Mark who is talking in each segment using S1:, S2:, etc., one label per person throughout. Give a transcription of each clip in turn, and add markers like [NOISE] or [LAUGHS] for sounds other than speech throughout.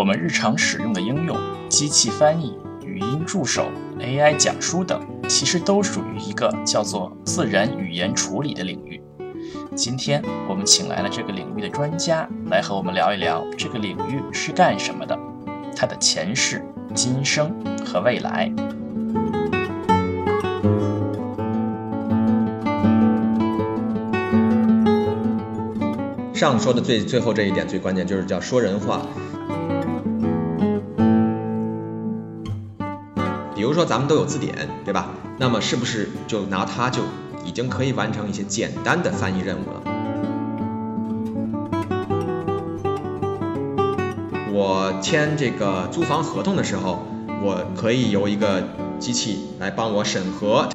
S1: 我们日常使用的应用，机器翻译、语音助手、AI 讲书等，其实都属于一个叫做自然语言处理的领域。今天我们请来了这个领域的专家，来和我们聊一聊这个领域是干什么的，它的前世、今生和未来。
S2: 上说的最最后这一点最关键，就是叫说人话。比如说咱们都有字典，对吧？那么是不是就拿它就已经可以完成一些简单的翻译任务了？我签这个租房合同的时候，我可以由一个机器来帮我审核。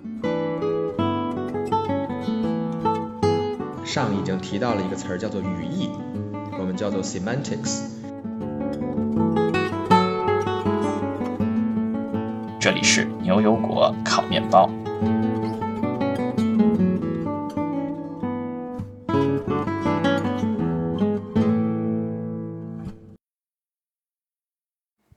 S2: 上已经提到了一个词儿，叫做语义，我们叫做 semantics。
S1: 里是牛油果烤面包。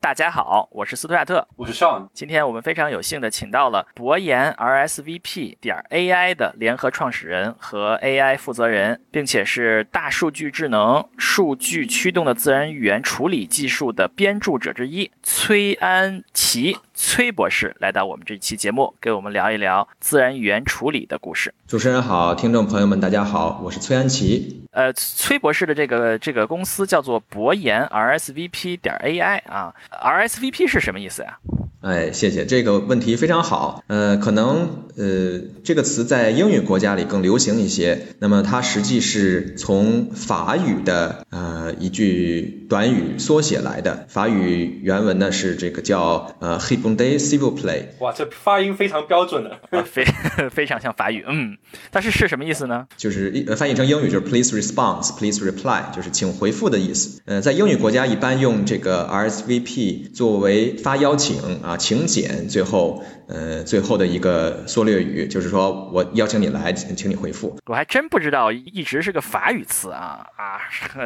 S1: 大家好，我是斯图亚特，
S3: 我是 Sean。
S1: 今天我们非常有幸的请到了博研 RSVP 点 AI 的联合创始人和 AI 负责人，并且是大数据智能、数据驱动的自然语言处理技术的编著者之一崔安琪。崔博士来到我们这期节目，给我们聊一聊自然语言处理的故事。
S2: 主持人好，听众朋友们大家好，我是崔安琪。
S1: 呃，崔博士的这个这个公司叫做博研 RSVP 点 AI 啊，RSVP 是什么意思呀？
S2: 哎，谢谢这个问题非常好。呃，可能呃这个词在英语国家里更流行一些。那么它实际是从法语的呃一句短语缩写来的。法语原文呢是这个叫呃 h i p o n d e civil play。
S3: 哇，这发音非常标准的，
S1: 非 [LAUGHS] 非常像法语。嗯，但是是什么意思呢？
S2: 就是翻译成英语就是 please response，please reply，就是请回复的意思。呃，在英语国家一般用这个 RSVP 作为发邀请。啊，请柬最后，呃，最后的一个缩略语就是说我邀请你来，请你回复。
S1: 我还真不知道，一直是个法语词啊啊，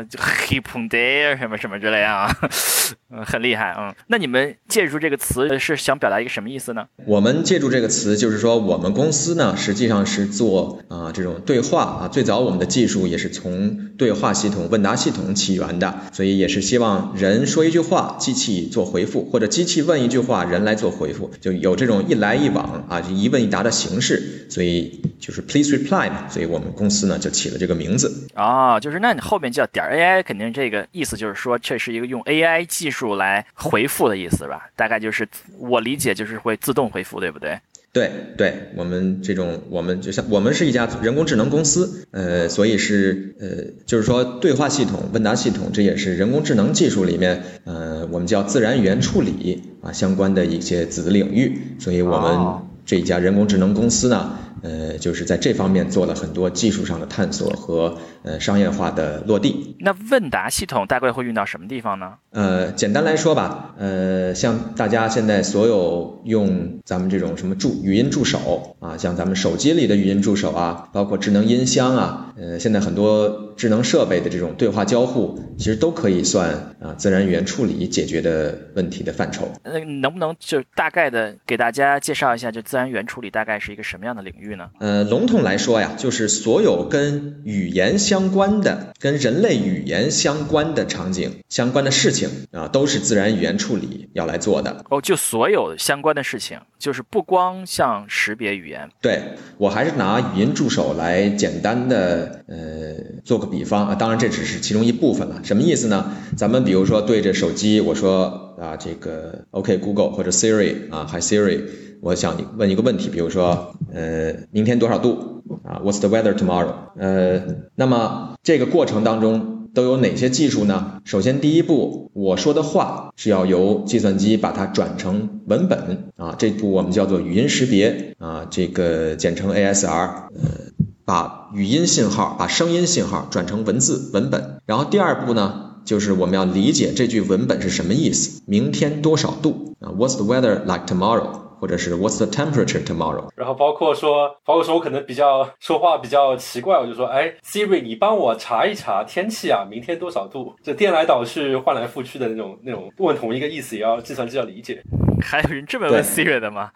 S1: 就 h i p o n d e 什么什么之类啊，[LAUGHS] 嗯，很厉害嗯。那你们借助这个词是想表达一个什么意思呢？
S2: 我们借助这个词就是说，我们公司呢实际上是做啊这种对话啊，最早我们的技术也是从对话系统、问答系统起源的，所以也是希望人说一句话，机器做回复，或者机器问一句话。人来做回复，就有这种一来一往啊，一问一答的形式，所以就是 please reply 嘛，所以我们公司呢就起了这个名字。
S1: 哦，就是那你后面叫点 AI，肯定这个意思就是说这是一个用 AI 技术来回复的意思吧？大概就是我理解就是会自动回复，对不对？
S2: 对对，我们这种我们就像我们是一家人工智能公司，呃，所以是呃，就是说对话系统、问答系统，这也是人工智能技术里面，呃，我们叫自然语言处理啊相关的一些子领域，所以我们这一家人工智能公司呢。呃，就是在这方面做了很多技术上的探索和呃商业化的落地。
S1: 那问答系统大概会用到什么地方呢？
S2: 呃，简单来说吧，呃，像大家现在所有用咱们这种什么助语音助手啊，像咱们手机里的语音助手啊，包括智能音箱啊，呃，现在很多智能设备的这种对话交互，其实都可以算啊自然语言处理解决的问题的范畴。
S1: 那能不能就大概的给大家介绍一下，就自然语言处理大概是一个什么样的领域呢？
S2: 呃，笼统来说呀，就是所有跟语言相关的、跟人类语言相关的场景、相关的事情啊，都是自然语言处理要来做的。
S1: 哦，就所有相关的事情，就是不光像识别语言。
S2: 对我还是拿语音助手来简单的呃做个比方啊，当然这只是其中一部分了。什么意思呢？咱们比如说对着手机，我说啊这个 OK Google 或者 Siri 啊，Hi Siri。我想问一个问题，比如说，呃，明天多少度啊？What's the weather tomorrow？呃，那么这个过程当中都有哪些技术呢？首先，第一步，我说的话是要由计算机把它转成文本啊，这步我们叫做语音识别啊，这个简称 ASR，呃，把语音信号、把声音信号转成文字文本。然后第二步呢，就是我们要理解这句文本是什么意思。明天多少度啊？What's the weather like tomorrow？或者是 What's the temperature tomorrow？
S3: 然后包括说，包括说我可能比较说话比较奇怪，我就说，哎，Siri，你帮我查一查天气啊，明天多少度？这颠来倒去、换来覆去的那种那种问同一个意思，也要计算机要理解。
S1: 还有人这么问 Siri 的吗？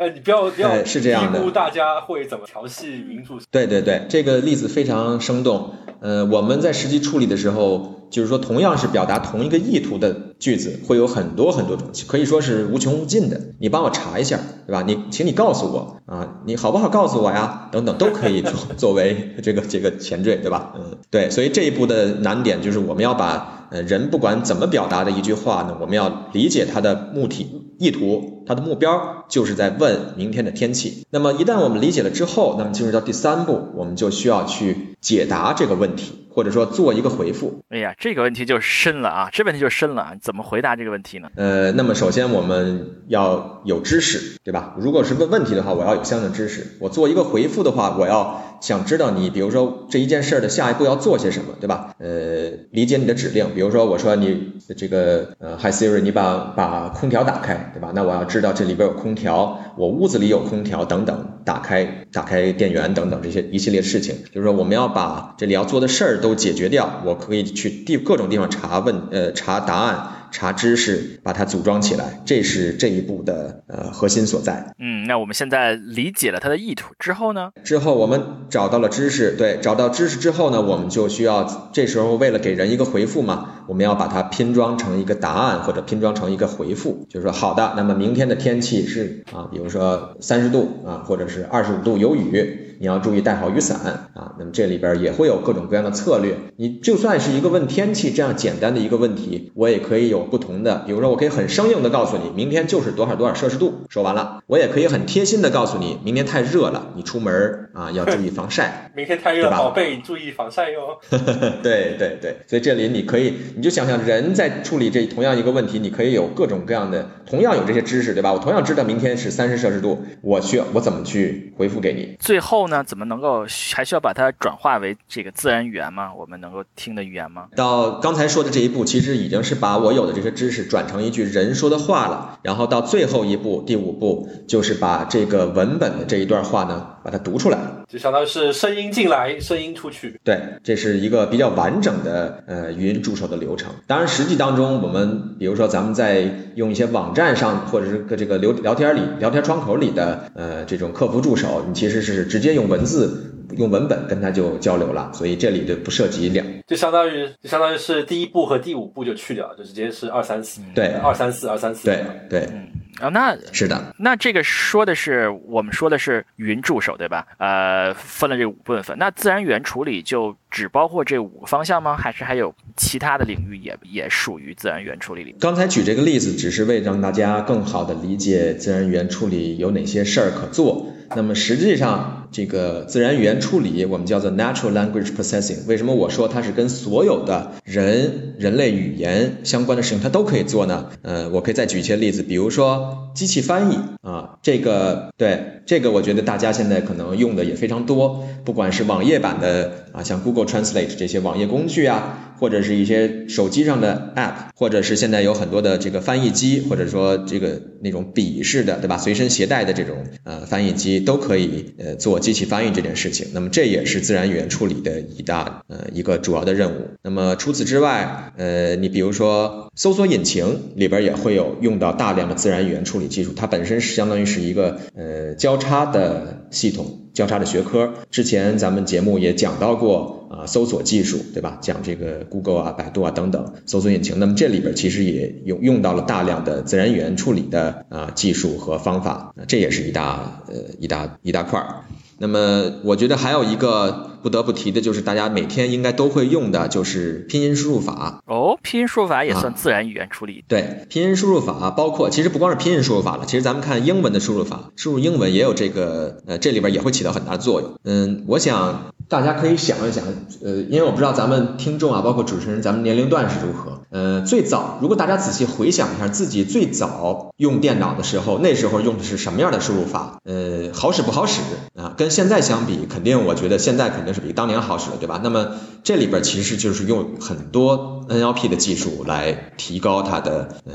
S3: 呃，你不要不要
S2: 是这样的，
S3: 低估大家会怎么调戏民主。
S2: 对对对，这个例子非常生动。呃，我们在实际处理的时候。就是说，同样是表达同一个意图的句子，会有很多很多种，可以说是无穷无尽的。你帮我查一下，对吧？你，请你告诉我啊，你好不好告诉我呀？等等，都可以作 [LAUGHS] 作为这个这个前缀，对吧？嗯，对。所以这一步的难点就是，我们要把呃人不管怎么表达的一句话呢，我们要理解它的目的意图，它的目标就是在问明天的天气。那么一旦我们理解了之后，那么进入到第三步，我们就需要去解答这个问题。或者说做一个回复。
S1: 哎呀，这个问题就深了啊！这问题就深了，怎么回答这个问题呢？
S2: 呃，那么首先我们要有知识，对吧？如果是问问题的话，我要有相应的知识。我做一个回复的话，我要想知道你，比如说这一件事的下一步要做些什么，对吧？呃，理解你的指令。比如说我说你这个呃，Hi Siri，你把把空调打开，对吧？那我要知道这里边有空调，我屋子里有空调等等，打开打开电源等等这些一系列事情。就是说我们要把这里要做的事儿。都解决掉，我可以去地各种地方查问，呃，查答案。查知识，把它组装起来，这是这一步的呃核心所在。
S1: 嗯，那我们现在理解了它的意图之后呢？
S2: 之后我们找到了知识，对，找到知识之后呢，我们就需要这时候为了给人一个回复嘛，我们要把它拼装成一个答案或者拼装成一个回复，就是说好的，那么明天的天气是啊，比如说三十度啊，或者是二十五度有雨，你要注意带好雨伞啊。那么这里边也会有各种各样的策略。你就算是一个问天气这样简单的一个问题，我也可以有。不同的，比如说，我可以很生硬的告诉你，明天就是多少多少摄氏度。说完了，我也可以很贴心的告诉你，明天太热了，你出门啊要注意防晒。
S3: 明天太热，宝贝注意防晒哟。[LAUGHS]
S2: 对对对，所以这里你可以，你就想想人在处理这同样一个问题，你可以有各种各样的，同样有这些知识，对吧？我同样知道明天是三十摄氏度，我需要我怎么去回复给你？
S1: 最后呢，怎么能够还需要把它转化为这个自然语言吗？我们能够听的语言吗？
S2: 到刚才说的这一步，其实已经是把我有的这些知识转成一句人说的话了。然后到最后一步，第五步就是把这个文本的这一段话呢，把它读出来，
S3: 就相当于是声音进来，声音出去。
S2: 对，这是一个比较完整的呃语音助手的流程。当然，实际当中我们比如说咱们在用一些网站上或者是个这个聊聊天里聊天窗口里的呃这种客服助手，你其实是直接用文字。用文本跟他就交流了，所以这里就不涉及两，
S3: 就相当于就相当于是第一步和第五步就去掉，就直接是二三四，
S2: 对，
S3: 二三四二三四，
S2: 对对，
S1: 嗯啊，那
S2: 是的，
S1: 那这个说的是我们说的是云助手对吧？呃，分了这五部分，那自然语言处理就只包括这五个方向吗？还是还有其他的领域也也属于自然语言处理里？
S2: 刚才举这个例子只是为让大家更好的理解自然语言处理有哪些事儿可做。那么实际上，这个自然语言处理我们叫做 natural language processing。为什么我说它是跟跟所有的人人类语言相关的事情它都可以做呢？嗯，我可以再举一些例子，比如说机器翻译啊，这个对这个我觉得大家现在可能用的也非常多，不管是网页版的啊，像 Google Translate 这些网页工具啊。或者是一些手机上的 App，或者是现在有很多的这个翻译机，或者说这个那种笔式的，对吧？随身携带的这种呃翻译机都可以呃做机器翻译这件事情。那么这也是自然语言处理的一大呃一个主要的任务。那么除此之外，呃，你比如说搜索引擎里边也会有用到大量的自然语言处理技术，它本身是相当于是一个呃交叉的系统。交叉的学科，之前咱们节目也讲到过啊，搜索技术，对吧？讲这个 Google 啊、百度啊等等搜索引擎，那么这里边其实也用用到了大量的自然语言处理的啊技术和方法，这也是一大呃一大一大块儿。那么我觉得还有一个不得不提的就是大家每天应该都会用的就是拼音输入法。
S1: 哦，拼音输入法也算自然语言处理。
S2: 对，拼音输入法包括其实不光是拼音输入法了，其实咱们看英文的输入法，输入英文也有这个呃这里边也会起到很大的作用。嗯，我想大家可以想一想，呃，因为我不知道咱们听众啊，包括主持人，咱们年龄段是如何。呃，最早如果大家仔细回想一下自己最早用电脑的时候，那时候用的是什么样的输入法？呃，好使不好使啊？跟现在相比，肯定我觉得现在肯定是比当年好使了，对吧？那么这里边其实就是用很多 NLP 的技术来提高它的呃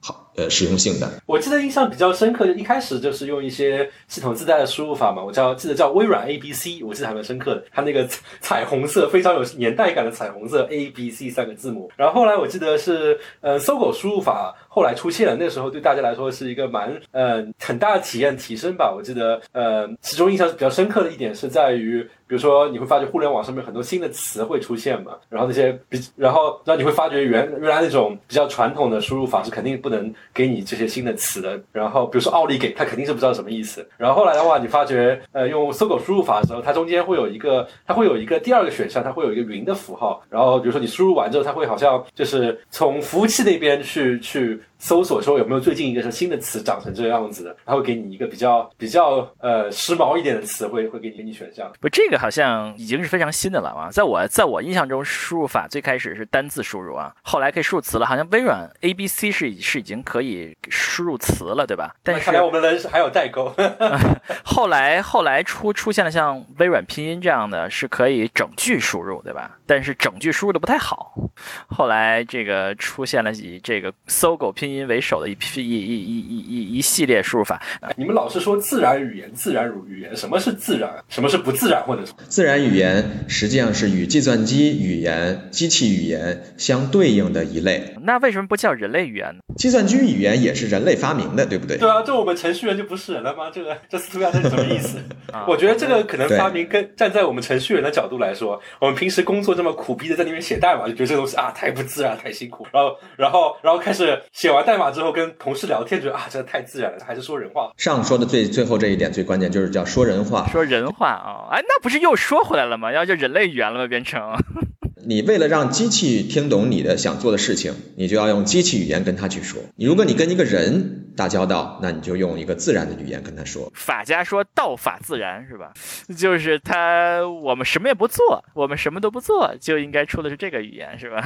S2: 好呃实用性的。
S3: 我记得印象比较深刻，就一开始就是用一些系统自带的输入法嘛，我叫记得叫微软 A B C，我记得还蛮深刻的，它那个 [LAUGHS] 彩虹色非常有年代感的彩虹色 A B C 三个字母。然后后来我记得是呃搜狗输入法后来出现了，那时候对大家来说是一个蛮呃很大的体验提升吧。我记得呃其中印象比较深刻的一点是在于，比如说你会发觉互联网上面很多新的词会出现嘛，然后那些比然后然后你会发觉原原来那种比较传统的输入法是肯定不能给你这些新的词的。然后比如说奥利给，他肯定是不知道什么意思。然后后来的话，你发觉呃用搜狗输入法的时候，它中间会有一个它会有一个第二个选项，它会有一个云的符号。然后比如说你输入完之后，它会好像就是从服务器那边去去。搜索说有没有最近一个是新的词长成这个样子的，它会给你一个比较比较呃时髦一点的词汇，会给你给你选项。
S1: 不，这个好像已经是非常新的了啊！在我在我印象中，输入法最开始是单字输入啊，后来可以输入词了。好像微软 A B C 是是已经可以输入词了，对吧？但是
S3: 看来我们人还有代沟。[LAUGHS]
S1: 后来后来出出现了像微软拼音这样的，是可以整句输入，对吧？但是整句输入的不太好。后来这个出现了以这个搜狗拼音为首的一批一一一一一一系列输入法。
S3: 你们老是说自然语言，自然语言，什么是自然？什么是不自然？或者
S2: 自然语言实际上是与计算机语言、机器语言相对应的一类。
S1: 那为什么不叫人类语言呢？
S2: 计算机语言也是人类发明的，对不对？
S3: 对啊，这我们程序员就不是人了吗？这个这图标这是什么意思？[LAUGHS] 我觉得这个可能发明跟站在我们程序员的角度来说，我们平时工作这么苦逼的在那边写代码，就觉得这个东西啊太不自然，太辛苦。然后然后然后开始写完代码之后跟同事聊天，觉得啊这个太自然了，还是说人话。
S2: 上说的最最后这一点最关键就是叫说人话，
S1: 说人话啊，哎，那不是又说回来了吗？要叫人类语言了吗？变成。[LAUGHS]
S2: 你为了让机器听懂你的想做的事情，你就要用机器语言跟他去说。你如果你跟一个人打交道，那你就用一个自然的语言跟他说。
S1: 法家说道法自然，是吧？就是他，我们什么也不做，我们什么都不做，就应该出的是这个语言，是吧？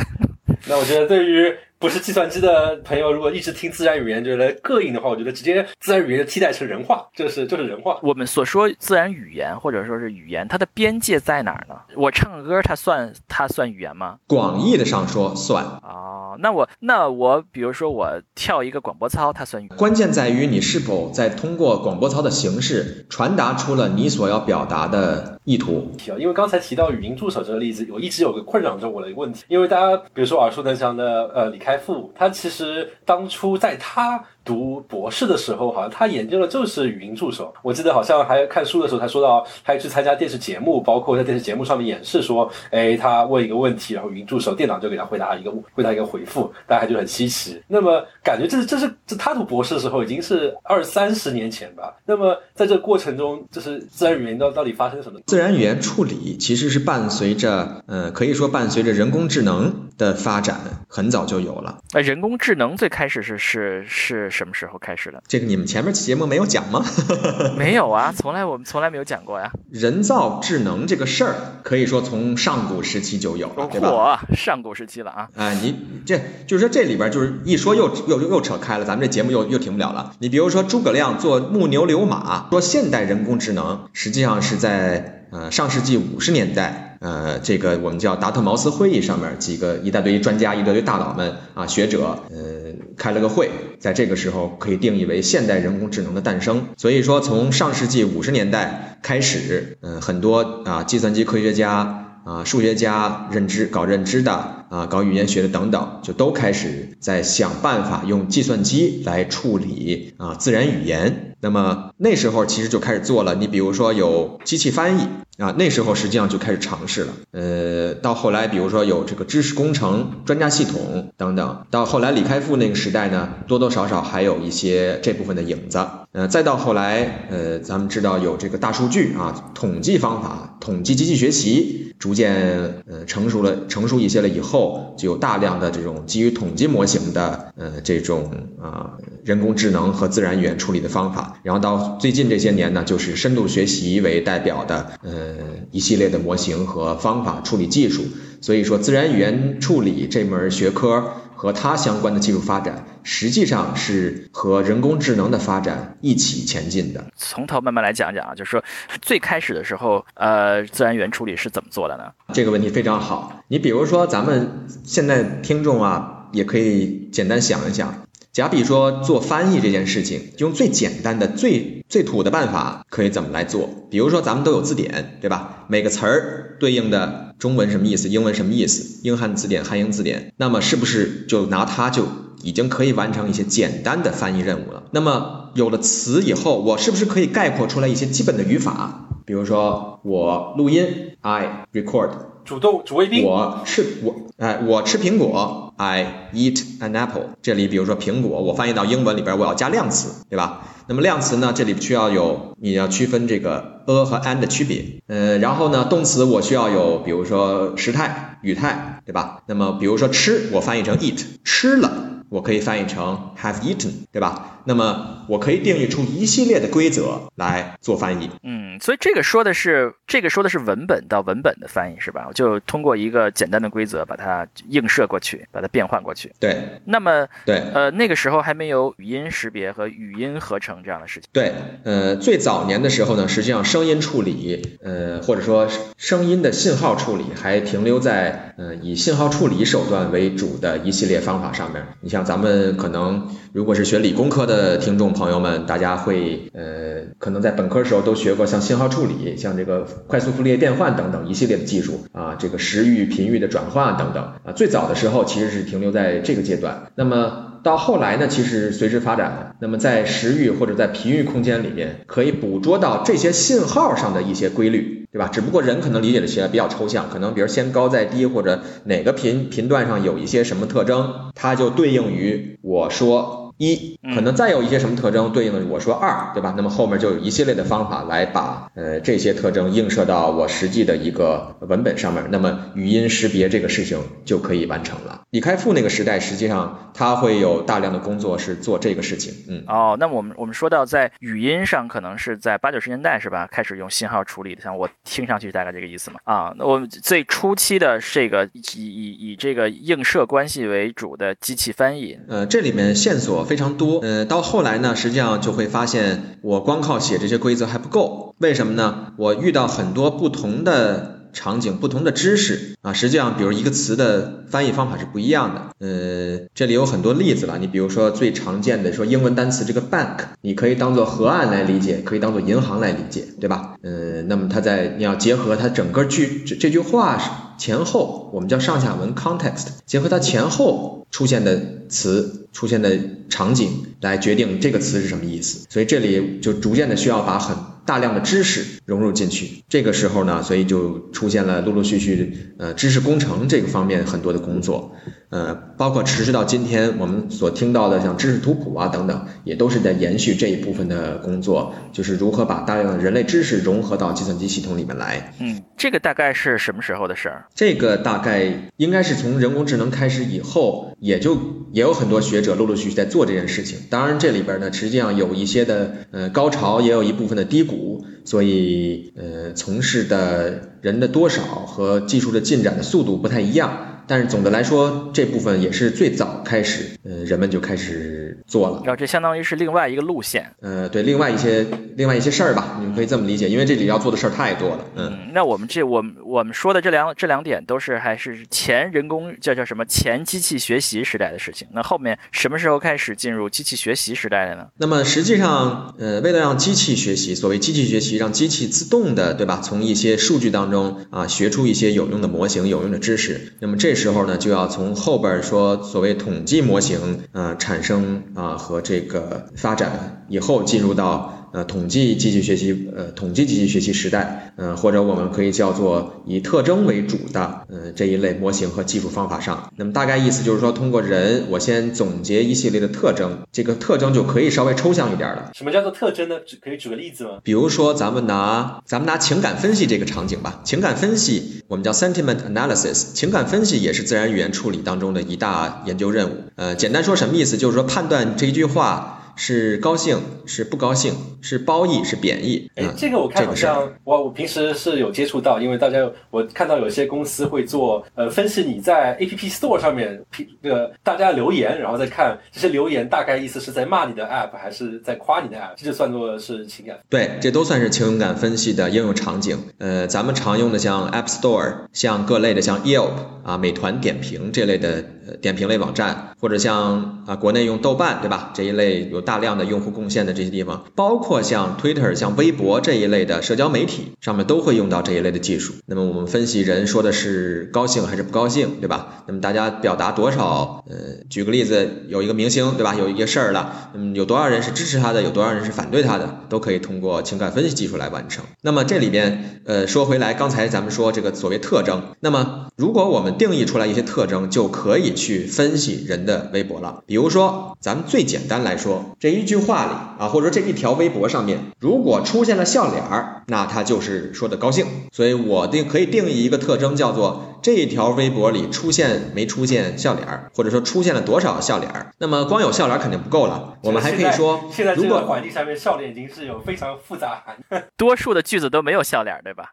S3: 那我觉得对于。不是计算机的朋友，如果一直听自然语言觉得膈应的话，我觉得直接自然语言替代成人话，这是就是人话。
S1: 我们所说自然语言或者说是语言，它的边界在哪儿呢？我唱个歌，它算它算语言吗？
S2: 广义的上说算
S1: 哦，那我那我比如说我跳一个广播操，它算语？
S2: 关键在于你是否在通过广播操的形式传达出了你所要表达的意图。
S3: 因为刚才提到语音助手这个例子，我一直有个困扰着我的一个问题，因为大家比如说耳熟能详的呃李开。财富，他其实当初在他。读博士的时候，好像他研究的就是语音助手。我记得好像还看书的时候，他说到他去参加电视节目，包括在电视节目上面演示说，哎，他问一个问题，然后语音助手电脑就给他回答一个回答一个回复，大家就很稀奇。那么感觉这是这是这他读博士的时候已经是二三十年前吧。那么在这个过程中，就是自然语言到到底发生什么？
S2: 自然语言处理其实是伴随着，呃，可以说伴随着人工智能的发展，很早就有了。
S1: 呃人工智能最开始是是是。什么时候开始的？
S2: 这个你们前面节目没有讲吗？[LAUGHS]
S1: 没有啊，从来我们从来没有讲过呀。
S2: 人造智能这个事儿，可以说从上古时期就有了，对吧？
S1: 上古时期了啊！
S2: 啊，你这就是说这里边就是一说又又又扯开了，咱们这节目又又停不了了。你比如说诸葛亮做木牛流马，说现代人工智能实际上是在呃上世纪五十年代。呃，这个我们叫达特茅斯会议上面几个一大堆专家、一大堆大佬们啊，学者，呃，开了个会，在这个时候可以定义为现代人工智能的诞生。所以说，从上世纪五十年代开始，嗯，很多啊，计算机科学家啊、数学家、认知搞认知的啊、搞语言学的等等，就都开始在想办法用计算机来处理啊自然语言。那么那时候其实就开始做了，你比如说有机器翻译。啊，那时候实际上就开始尝试了。呃，到后来，比如说有这个知识工程专家系统等等，到后来李开复那个时代呢，多多少少还有一些这部分的影子。呃，再到后来，呃，咱们知道有这个大数据啊，统计方法，统计机器学习逐渐呃成熟了，成熟一些了以后，就有大量的这种基于统计模型的呃这种啊人工智能和自然语言处理的方法。然后到最近这些年呢，就是深度学习为代表的呃。呃，一系列的模型和方法处理技术，所以说自然语言处理这门学科和它相关的技术发展，实际上是和人工智能的发展一起前进的。
S1: 从头慢慢来讲讲啊，就是说最开始的时候，呃，自然语言处理是怎么做的呢？
S2: 这个问题非常好。你比如说咱们现在听众啊，也可以简单想一想。假比说做翻译这件事情，用最简单的、最最土的办法，可以怎么来做？比如说咱们都有字典，对吧？每个词儿对应的中文什么意思，英文什么意思？英汉字典、汉英字典，那么是不是就拿它就已经可以完成一些简单的翻译任务了？那么有了词以后，我是不是可以概括出来一些基本的语法？比如说我录音，I record。
S3: 主动主谓宾。
S2: 我吃我哎，我吃苹果，I eat an apple。这里比如说苹果，我翻译到英文里边，我要加量词，对吧？那么量词呢，这里需要有你要区分这个 a 和 an 的区别。嗯，然后呢，动词我需要有，比如说时态、语态，对吧？那么比如说吃，我翻译成 eat，吃了。我可以翻译成 have eaten，对吧？那么我可以定义出一系列的规则来做翻译。
S1: 嗯，所以这个说的是这个说的是文本到文本的翻译是吧？我就通过一个简单的规则把它映射过去，把它变换过去。
S2: 对。
S1: 那么
S2: 对，
S1: 呃，那个时候还没有语音识别和语音合成这样的事情。
S2: 对，呃，最早年的时候呢，实际上声音处理，呃，或者说声音的信号处理还停留在呃以信号处理手段为主的一系列方法上面。你像。咱们可能如果是学理工科的听众朋友们，大家会呃，可能在本科时候都学过像信号处理、像这个快速傅立叶变换等等一系列的技术啊，这个时域、频域的转换等等啊。最早的时候其实是停留在这个阶段，那么到后来呢，其实随之发展的，那么在时域或者在频域空间里面，可以捕捉到这些信号上的一些规律，对吧？只不过人可能理解的起来比较抽象，可能比如先高再低或者哪个频频段上有一些什么特征，它就对应于我说。一可能再有一些什么特征对应的我说二，对吧？那么后面就有一系列的方法来把呃这些特征映射到我实际的一个文本上面，那么语音识别这个事情就可以完成了。李开复那个时代，实际上他会有大量的工作是做这个事情。嗯，
S1: 哦，那么我们我们说到在语音上，可能是在八九十年代是吧？开始用信号处理的，像我听上去大概这个意思嘛？啊，那我们最初期的这个以以以这个映射关系为主的机器翻译，
S2: 呃，这里面线索。非常多，呃，到后来呢，实际上就会发现，我光靠写这些规则还不够。为什么呢？我遇到很多不同的场景、不同的知识啊，实际上，比如一个词的翻译方法是不一样的。呃，这里有很多例子了。你比如说最常见的，说英文单词这个 bank，你可以当做河岸来理解，可以当做银行来理解，对吧？呃，那么它在你要结合它整个句这这句话前后，我们叫上下文 context，结合它前后出现的词。出现的场景来决定这个词是什么意思，所以这里就逐渐的需要把很大量的知识融入进去。这个时候呢，所以就出现了陆陆续续呃知识工程这个方面很多的工作。呃，包括持续到今天，我们所听到的像知识图谱啊等等，也都是在延续这一部分的工作，就是如何把大量的人类知识融合到计算机系统里面来。
S1: 嗯，这个大概是什么时候的事儿？
S2: 这个大概应该是从人工智能开始以后，也就也有很多学者陆陆续续在做这件事情。当然，这里边呢，实际上有一些的呃高潮，也有一部分的低谷，所以呃，从事的人的多少和技术的进展的速度不太一样。但是总的来说，这部分也是最早开始，呃，人们就开始做了。
S1: 然后这相当于是另外一个路线。
S2: 呃，对，另外一些另外一些事儿吧，你们可以这么理解，因为这里要做的事儿太多了。嗯，
S1: 那我们这我们我们说的这两这两点都是还是前人工叫叫什么前机器学习时代的事情。那后面什么时候开始进入机器学习时代的呢？
S2: 那么实际上，呃，为了让机器学习，所谓机器学习，让机器自动的，对吧？从一些数据当中啊，学出一些有用的模型、有用的知识。那么这时候呢，就要从后边说所谓统计模型啊产生啊和这个发展以后进入到。呃，统计机器学习，呃，统计机器学习时代，呃，或者我们可以叫做以特征为主的，呃，这一类模型和技术方法上。那么大概意思就是说，通过人，我先总结一系列的特征，这个特征就可以稍微抽象一点了。
S3: 什么叫做特征呢？举可以举个例子吗？
S2: 比如说，咱们拿咱们拿情感分析这个场景吧。情感分析，我们叫 sentiment analysis。情感分析也是自然语言处理当中的一大研究任务。呃，简单说什么意思？就是说判断这一句话。是高兴，是不高兴，是褒义，是贬义。
S3: 哎，这个我看好像我我平时是有接触到，因为大家我看到有些公司会做呃分析你在 App Store 上面这个大家留言，然后再看这些留言大概意思是在骂你的 App 还是在夸你的 App，这就算作是情感。
S2: 对，这都算是情感分析的应用场景。呃，咱们常用的像 App Store，像各类的像 Yelp 啊、美团点评这类的。呃点评类网站，或者像啊国内用豆瓣对吧这一类有大量的用户贡献的这些地方，包括像 Twitter、像微博这一类的社交媒体上面都会用到这一类的技术。那么我们分析人说的是高兴还是不高兴，对吧？那么大家表达多少？呃，举个例子，有一个明星对吧？有一个事儿了，嗯，有多少人是支持他的，有多少人是反对他的，都可以通过情感分析技术来完成。那么这里边，呃，说回来，刚才咱们说这个所谓特征，那么如果我们定义出来一些特征，就可以。去分析人的微博了，比如说，咱们最简单来说，这一句话里啊，或者说这一条微博上面，如果出现了笑脸儿，那他就是说的高兴。所以我定可以定义一个特征，叫做这一条微博里出现没出现笑脸儿，或者说出现了多少笑脸儿。那么光有笑脸肯定不够了，我们还可以说，
S3: 现在这个环境下面，笑脸已经是有非常复杂含，[LAUGHS]
S1: 多数的句子都没有笑脸，对吧？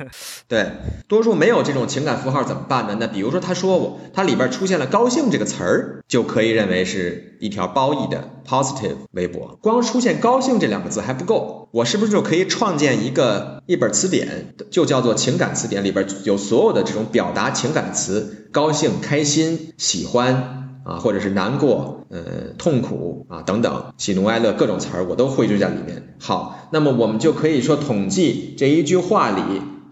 S1: [LAUGHS]
S2: 对，多数没有这种情感符号怎么办呢？那比如说他说我，他里边出现了。高兴这个词儿就可以认为是一条褒义的 positive 微博。光出现高兴这两个字还不够，我是不是就可以创建一个一本词典，就叫做情感词典，里边有所有的这种表达情感的词，高兴、开心、喜欢啊，或者是难过、呃痛苦啊等等，喜怒哀乐各种词儿我都汇聚在里面。好，那么我们就可以说统计这一句话里。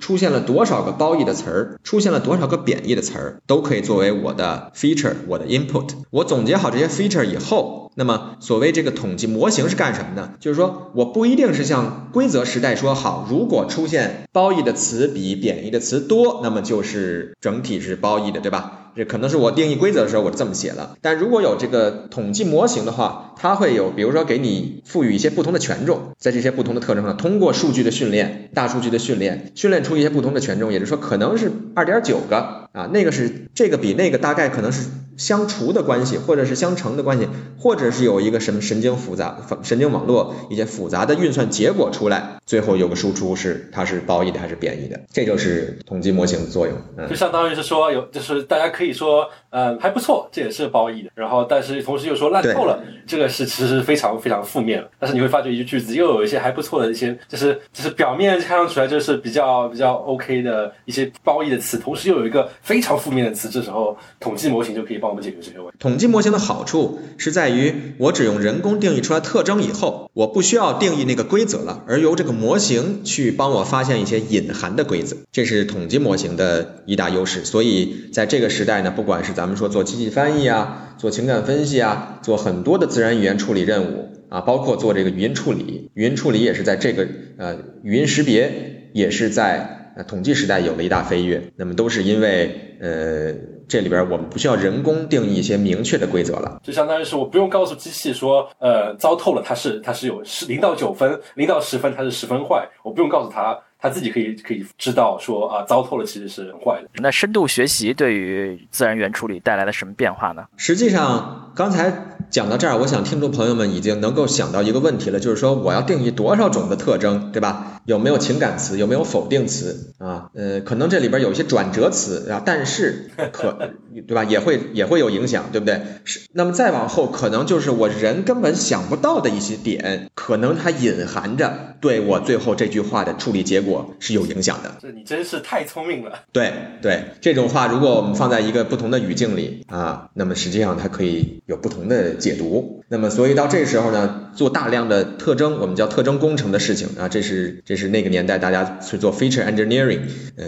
S2: 出现了多少个褒义的词儿，出现了多少个贬义的词儿，都可以作为我的 feature，我的 input。我总结好这些 feature 以后，那么所谓这个统计模型是干什么呢？就是说我不一定是像规则时代说好，如果出现褒义的词比贬义的词多，那么就是整体是褒义的，对吧？这可能是我定义规则的时候我这么写了，但如果有这个统计模型的话，它会有，比如说给你赋予一些不同的权重，在这些不同的特征上，通过数据的训练，大数据的训练，训练出一些不同的权重，也就是说可能是二点九个。啊，那个是这个比那个大概可能是相除的关系，或者是相乘的关系，或者是有一个什么神经复杂、神经网络一些复杂的运算结果出来，最后有个输出是它是褒义的还是贬义的，这就是统计模型的作用。
S3: 就相当于是说有，就是大家可以说，呃，还不错，这也是褒义的。然后，但是同时又说烂透了，这个是其实非常非常负面了。但是你会发觉一句句子又有一些还不错的一些，就是就是表面看上去来就是比较比较 OK 的一些褒义的词，同时又有一个。非常负面的词，这时候统计模型就可以帮我们解决这些问题。
S2: 统计模型的好处是在于，我只用人工定义出来特征以后，我不需要定义那个规则了，而由这个模型去帮我发现一些隐含的规则，这是统计模型的一大优势。所以在这个时代呢，不管是咱们说做机器翻译啊，做情感分析啊，做很多的自然语言处理任务啊，包括做这个语音处理，语音处理也是在这个呃语音识别也是在。那统计时代有了一大飞跃，那么都是因为呃这里边我们不需要人工定义一些明确的规则了，
S3: 就相当于是我不用告诉机器说呃糟透了它是它是有十零到九分零到十分它是十分坏，我不用告诉它。他自己可以可以知道说啊，糟透了其实是很坏的。
S1: 那深度学习对于自然语言处理带来了什么变化呢？
S2: 实际上，刚才讲到这儿，我想听众朋友们已经能够想到一个问题了，就是说我要定义多少种的特征，对吧？有没有情感词？有没有否定词？啊，呃，可能这里边有一些转折词啊，但是可对吧？也会也会有影响，对不对？是。那么再往后，可能就是我人根本想不到的一些点，可能它隐含着对我最后这句话的处理结果。是有影响的，
S3: 这你真是太聪明了。
S2: 对对，这种话如果我们放在一个不同的语境里啊，那么实际上它可以有不同的解读。那么所以到这时候呢，做大量的特征，我们叫特征工程的事情啊，这是这是那个年代大家去做 feature engineering，呃，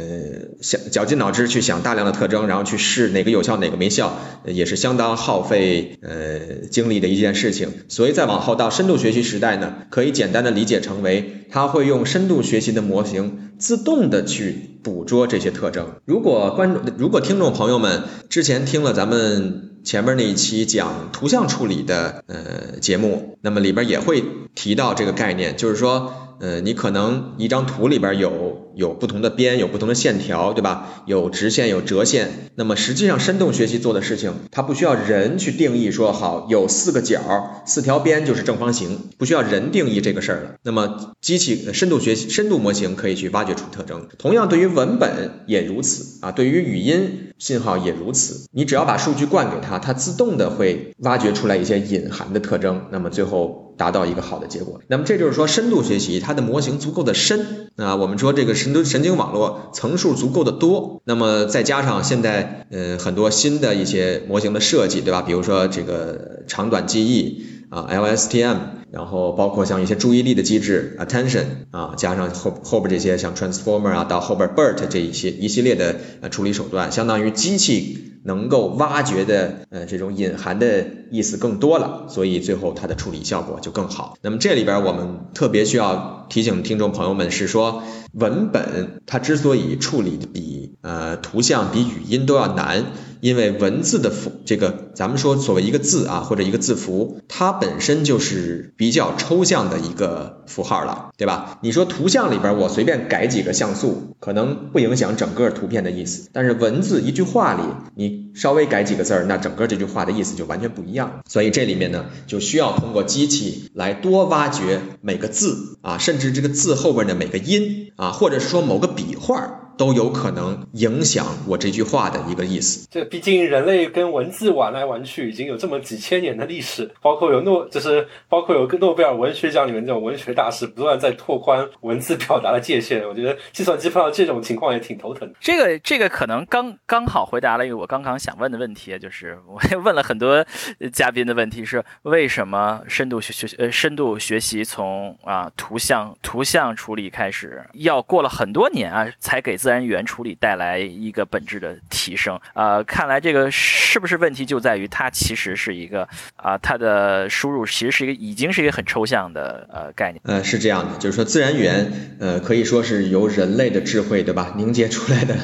S2: 想绞尽脑汁去想大量的特征，然后去试哪个有效哪个没效，也是相当耗费呃精力的一件事情。所以再往后到深度学习时代呢，可以简单的理解成为，它会用深度学习的模型。自动的去捕捉这些特征。如果观众、如果听众朋友们之前听了咱们前面那一期讲图像处理的呃节目，那么里边也会提到这个概念，就是说。呃，你可能一张图里边有有不同的边，有不同的线条，对吧？有直线，有折线。那么实际上深度学习做的事情，它不需要人去定义说好有四个角，四条边就是正方形，不需要人定义这个事儿了。那么机器深度学习深度模型可以去挖掘出特征。同样对于文本也如此啊，对于语音信号也如此。你只要把数据灌给它，它自动的会挖掘出来一些隐含的特征。那么最后。达到一个好的结果，那么这就是说深度学习它的模型足够的深。啊，我们说这个神神经网络层数足够的多，那么再加上现在嗯很多新的一些模型的设计，对吧？比如说这个长短记忆啊，LSTM，然后包括像一些注意力的机制，attention 啊，加上后后边这些像 transformer 啊，到后边 BERT 这一些一系列的呃处理手段，相当于机器。能够挖掘的呃这种隐含的意思更多了，所以最后它的处理效果就更好。那么这里边我们特别需要提醒听众朋友们是说，文本它之所以处理的比呃图像比语音都要难。因为文字的符，这个咱们说所谓一个字啊，或者一个字符，它本身就是比较抽象的一个符号了，对吧？你说图像里边我随便改几个像素，可能不影响整个图片的意思，但是文字一句话里，你稍微改几个字儿，那整个这句话的意思就完全不一样。所以这里面呢，就需要通过机器来多挖掘每个字啊，甚至这个字后边的每个音啊，或者是说某个笔画。都有可能影响我这句话的一个意思。
S3: 这毕竟人类跟文字玩来玩去，已经有这么几千年的历史。包括有诺，就是包括有个诺贝尔文学奖里面这种文学大师，不断在拓宽文字表达的界限。我觉得计算机碰到这种情况也挺头疼。
S1: 这个这个可能刚刚好回答了一个我刚刚想问的问题，就是我 [LAUGHS] 也问了很多嘉宾的问题是为什么深度学学呃深度学习从啊图像图像处理开始，要过了很多年啊才给自自然语言处理带来一个本质的提升，呃，看来这个是不是问题就在于它其实是一个啊，它的输入其实是一个已经是一个很抽象的呃概念。
S2: 呃，是这样的，就是说自然语言呃可以说是由人类的智慧对吧凝结出来的。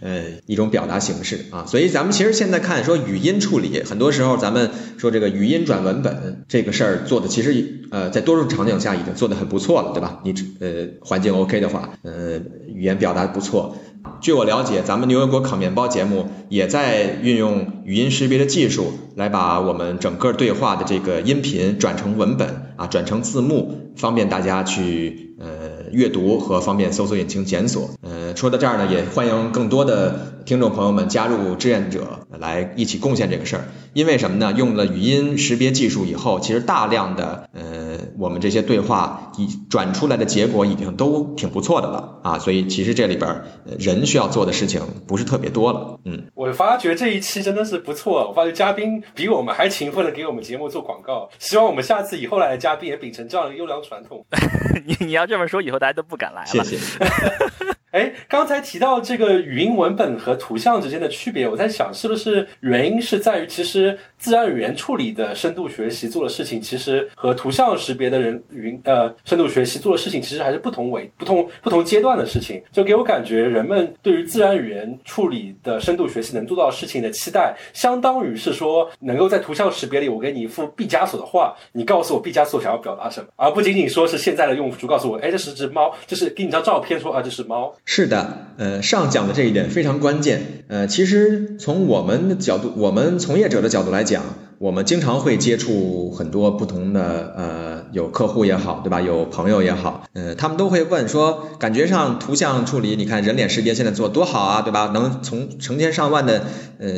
S2: 呃，一种表达形式啊，所以咱们其实现在看说语音处理，很多时候咱们说这个语音转文本这个事儿做的，其实呃在多数场景下已经做的很不错了，对吧？你呃环境 OK 的话，呃语言表达不错。据我了解，咱们牛油果烤面包节目也在运用语音识别的技术，来把我们整个对话的这个音频转成文本啊，转成字幕，方便大家去呃阅读和方便搜索引擎检索。呃，说到这儿呢，也欢迎更多的。听众朋友们加入志愿者来一起贡献这个事儿，因为什么呢？用了语音识别技术以后，其实大量的呃我们这些对话已转出来的结果已经都挺不错的了啊，所以其实这里边人需要做的事情不是特别多了。嗯，
S3: 我发觉这一期真的是不错，我发觉嘉宾比我们还勤奋的给我们节目做广告，希望我们下次以后来的嘉宾也秉承这样的优良传统。[LAUGHS]
S1: 你你要这么说，以后大来都不敢来了。
S3: 哎，刚才提到这个语音文本和图像之间的区别，我在想是不是原因是在于，其实自然语言处理的深度学习做的事情，其实和图像识别的人云呃深度学习做的事情，其实还是不同维不同不同阶段的事情。就给我感觉，人们对于自然语言处理的深度学习能做到事情的期待，相当于是说，能够在图像识别里，我给你一幅毕加索的画，你告诉我毕加索想要表达什么，而不仅仅说是现在的用户告诉我，哎，这是只猫，就是给你张照片说啊，这是猫。
S2: 是的，呃，上讲的这一点非常关键。呃，其实从我们的角度，我们从业者的角度来讲，我们经常会接触很多不同的，呃，有客户也好，对吧？有朋友也好，呃，他们都会问说，感觉上图像处理，你看人脸识别现在做多好啊，对吧？能从成千上万的，呃，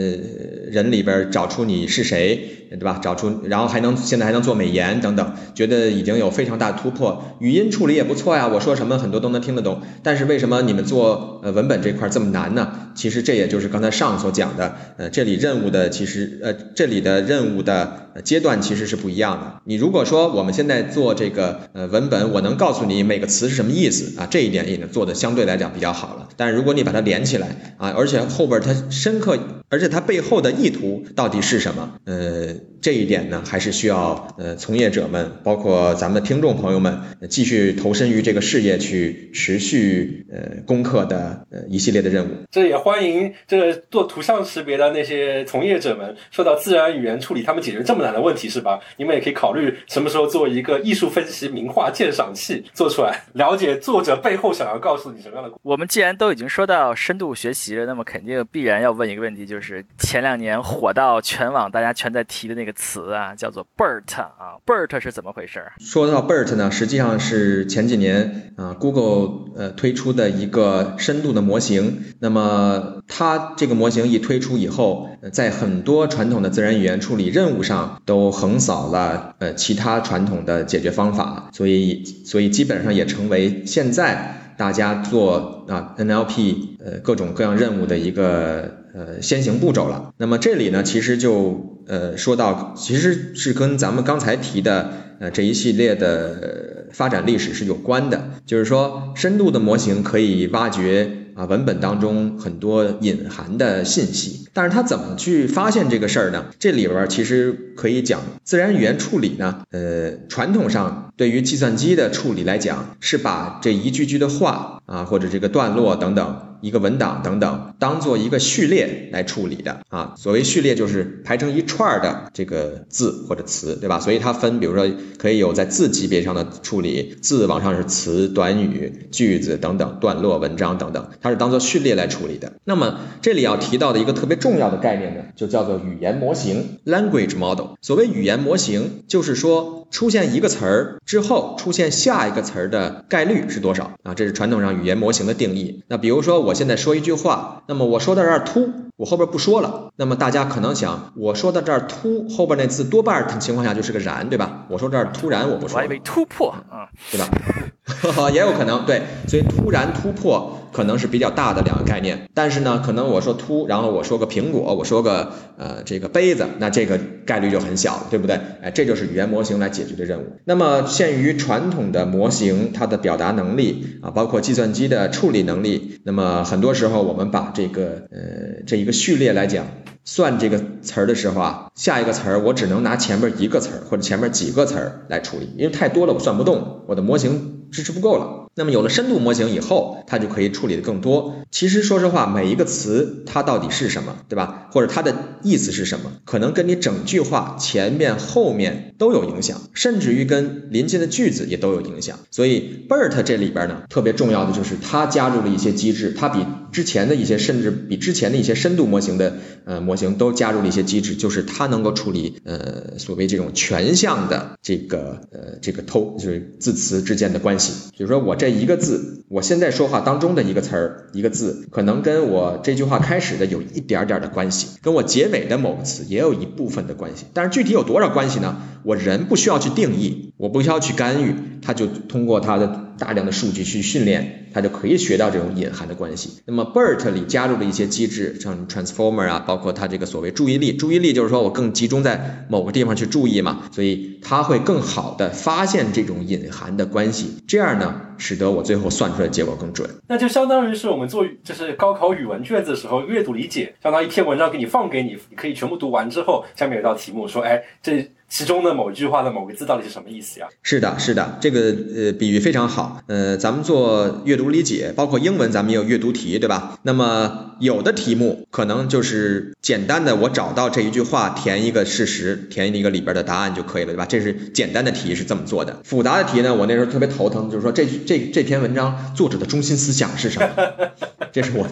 S2: 人里边找出你是谁。对吧？找出，然后还能现在还能做美颜等等，觉得已经有非常大的突破。语音处理也不错呀，我说什么很多都能听得懂。但是为什么你们做呃文本这块这么难呢？其实这也就是刚才上所讲的，呃，这里任务的其实呃这里的任务的阶段其实是不一样的。你如果说我们现在做这个呃文本，我能告诉你每个词是什么意思啊，这一点已经做的相对来讲比较好了。但如果你把它连起来啊，而且后边它深刻，而且它背后的意图到底是什么？呃，这一点呢，还是需要呃从业者们，包括咱们的听众朋友们，继续投身于这个事业，去持续呃攻克的呃一系列的任务。
S3: 这也欢迎这个做图像识别的那些从业者们，说到自然语言处理，他们解决这么难的问题是吧？你们也可以考虑什么时候做一个艺术分析名画鉴赏器做出来，了解作者背后想要告诉你什么样的。
S1: 我们既然都已经说到深度学习了，那么肯定必然要问一个问题，就是前两年火到全网，大家全在提的那个词啊，叫做 BERT 啊，BERT 是怎么回事？
S2: 说到 BERT 呢，实际上是前几年啊，Google 呃推出的一个深度的模型。那么它这个模型一推出以后，在很多传统的自然语言处理任务上都横扫了呃其他传统的解决方法，所以所以基本上也成为现在大家做啊 NLP 呃各种各样任务的一个呃先行步骤了。那么这里呢，其实就呃说到，其实是跟咱们刚才提的呃这一系列的发展历史是有关的，就是说深度的模型可以挖掘。啊，文本当中很多隐含的信息，但是他怎么去发现这个事儿呢？这里边其实可以讲，自然语言处理呢，呃，传统上对于计算机的处理来讲，是把这一句句的话啊，或者这个段落等等。一个文档等等，当做一个序列来处理的啊。所谓序列就是排成一串的这个字或者词，对吧？所以它分，比如说可以有在字级别上的处理，字往上是词、短语、句子等等，段落、文章等等，它是当做序列来处理的。那么这里要提到的一个特别重要的概念呢，就叫做语言模型 （language model）。所谓语言模型，就是说出现一个词儿之后，出现下一个词儿的概率是多少啊？这是传统上语言模型的定义。那比如说。我现在说一句话，那么我说到这儿突，我后边不说了。那么大家可能想，我说到这儿突后边那字多半情况下就是个然，对吧？我说这儿突然我不说，
S1: 我还以为突破啊，
S2: 对吧？[LAUGHS] 也有可能对，所以突然突破可能是比较大的两个概念。但是呢，可能我说突，然后我说个苹果，我说个呃这个杯子，那这个概率就很小了，对不对？哎，这就是语言模型来解决的任务。那么限于传统的模型，它的表达能力啊，包括计算机的处理能力，那么很多时候我们把这个呃这一个序列来讲。算这个词儿的时候啊，下一个词儿我只能拿前面一个词儿或者前面几个词儿来处理，因为太多了我算不动，我的模型支持不够了。那么有了深度模型以后，它就可以处理的更多。其实说实话，每一个词它到底是什么，对吧？或者它的意思是什么，可能跟你整句话前面后面都有影响，甚至于跟临近的句子也都有影响。所以 BERT 这里边呢，特别重要的就是它加入了一些机制，它比之前的一些甚至比之前的一些深度模型的呃模型都加入了一些机制，就是它能够处理呃所谓这种全向的这个呃这个偷就是字词之间的关系，比如说我这。一个字，我现在说话当中的一个词儿，一个字，可能跟我这句话开始的有一点点的关系，跟我结尾的某个词也有一部分的关系。但是具体有多少关系呢？我人不需要去定义，我不需要去干预，它就通过它的大量的数据去训练，它就可以学到这种隐含的关系。那么 BERT 里加入了一些机制，像 Transformer 啊，包括它这个所谓注意力，注意力就是说我更集中在某个地方去注意嘛，所以它会更好的发现这种隐含的关系，这样呢，使得我最后算出来结果更准。
S3: 那就相当于是我们做就是高考语文卷子的时候，阅读理解，相当于一篇文章给你放给你，你可以全部读完之后，下面有道题目说，哎，这。其中的某一句话的某个字到底是什么意思呀？
S2: 是的，是的，这个呃比喻非常好。呃，咱们做阅读理解，包括英文，咱们也有阅读题，对吧？那么有的题目可能就是简单的，我找到这一句话，填一个事实，填一个里边的答案就可以了，对吧？这是简单的题是这么做的。复杂的题呢，我那时候特别头疼，就是说这这这篇文章作者的中心思想是什么？[LAUGHS] 这是我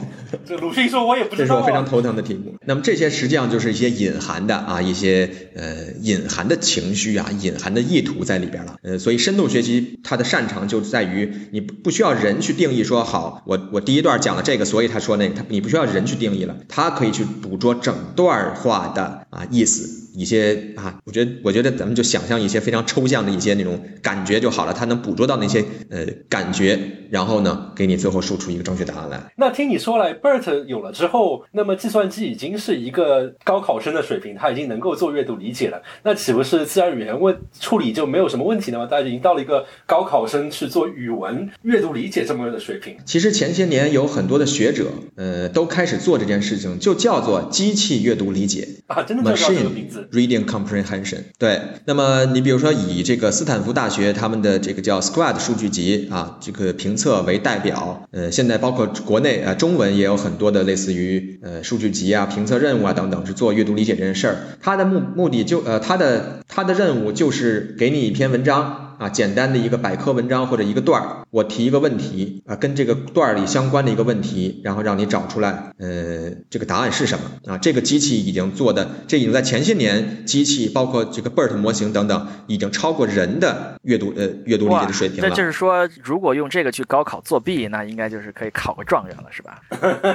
S3: 这鲁迅说，我也不知道。
S2: 这是我非常头疼的题目。那么这些实际上就是一些隐含的啊，一些呃隐含。的情绪啊，隐含的意图在里边了。呃，所以深度学习它的擅长就在于你不需要人去定义说好，我我第一段讲了这个，所以他说那个，他你不需要人去定义了，它可以去捕捉整段话的啊意思。一些啊，我觉得我觉得咱们就想象一些非常抽象的一些那种感觉就好了，它能捕捉到那些呃感觉，然后呢，给你最后输出一个正确答案来。
S3: 那听你说来，BERT 有了之后，那么计算机已经是一个高考生的水平，它已经能够做阅读理解了，那岂不是自然语言问处理就没有什么问题了吗？大家已经到了一个高考生去做语文阅读理解这么的水平。
S2: 其实前些年有很多的学者，呃，都开始做这件事情，就叫做机器阅读理解
S3: 啊，真的就叫这个名字。
S2: Reading Comprehension。对，那么你比如说以这个斯坦福大学他们的这个叫 Squad 数据集啊，这个评测为代表，呃，现在包括国内啊、呃、中文也有很多的类似于呃数据集啊、评测任务啊等等，是做阅读理解这件事儿。它的目目的就呃它的它的任务就是给你一篇文章。啊，简单的一个百科文章或者一个段儿，我提一个问题啊，跟这个段儿里相关的一个问题，然后让你找出来，呃，这个答案是什么啊？这个机器已经做的，这已经在前些年，机器包括这个 BERT 模型等等，已经超过人的阅读呃阅读理解的水平了。
S1: 这就是说，如果用这个去高考作弊，那应该就是可以考个状元了，是吧？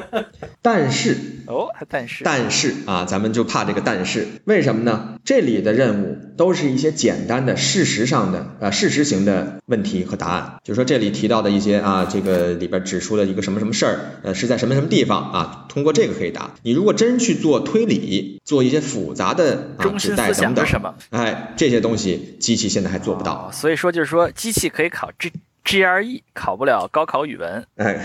S1: [LAUGHS]
S2: 但是
S1: 哦，但是
S2: 但是啊，咱们就怕这个但是，为什么呢？这里的任务都是一些简单的事实上的呃。事实型的问题和答案，就是说这里提到的一些啊，这个里边指出了一个什么什么事儿，呃，是在什么什么地方啊？通过这个可以答。你如果真去做推理，做一些复杂的啊指代等等，哎，这些东西机器现在还做不到。
S1: 哦、所以说就是说，机器可以考 GRE，考不了高考语文。
S2: 哎，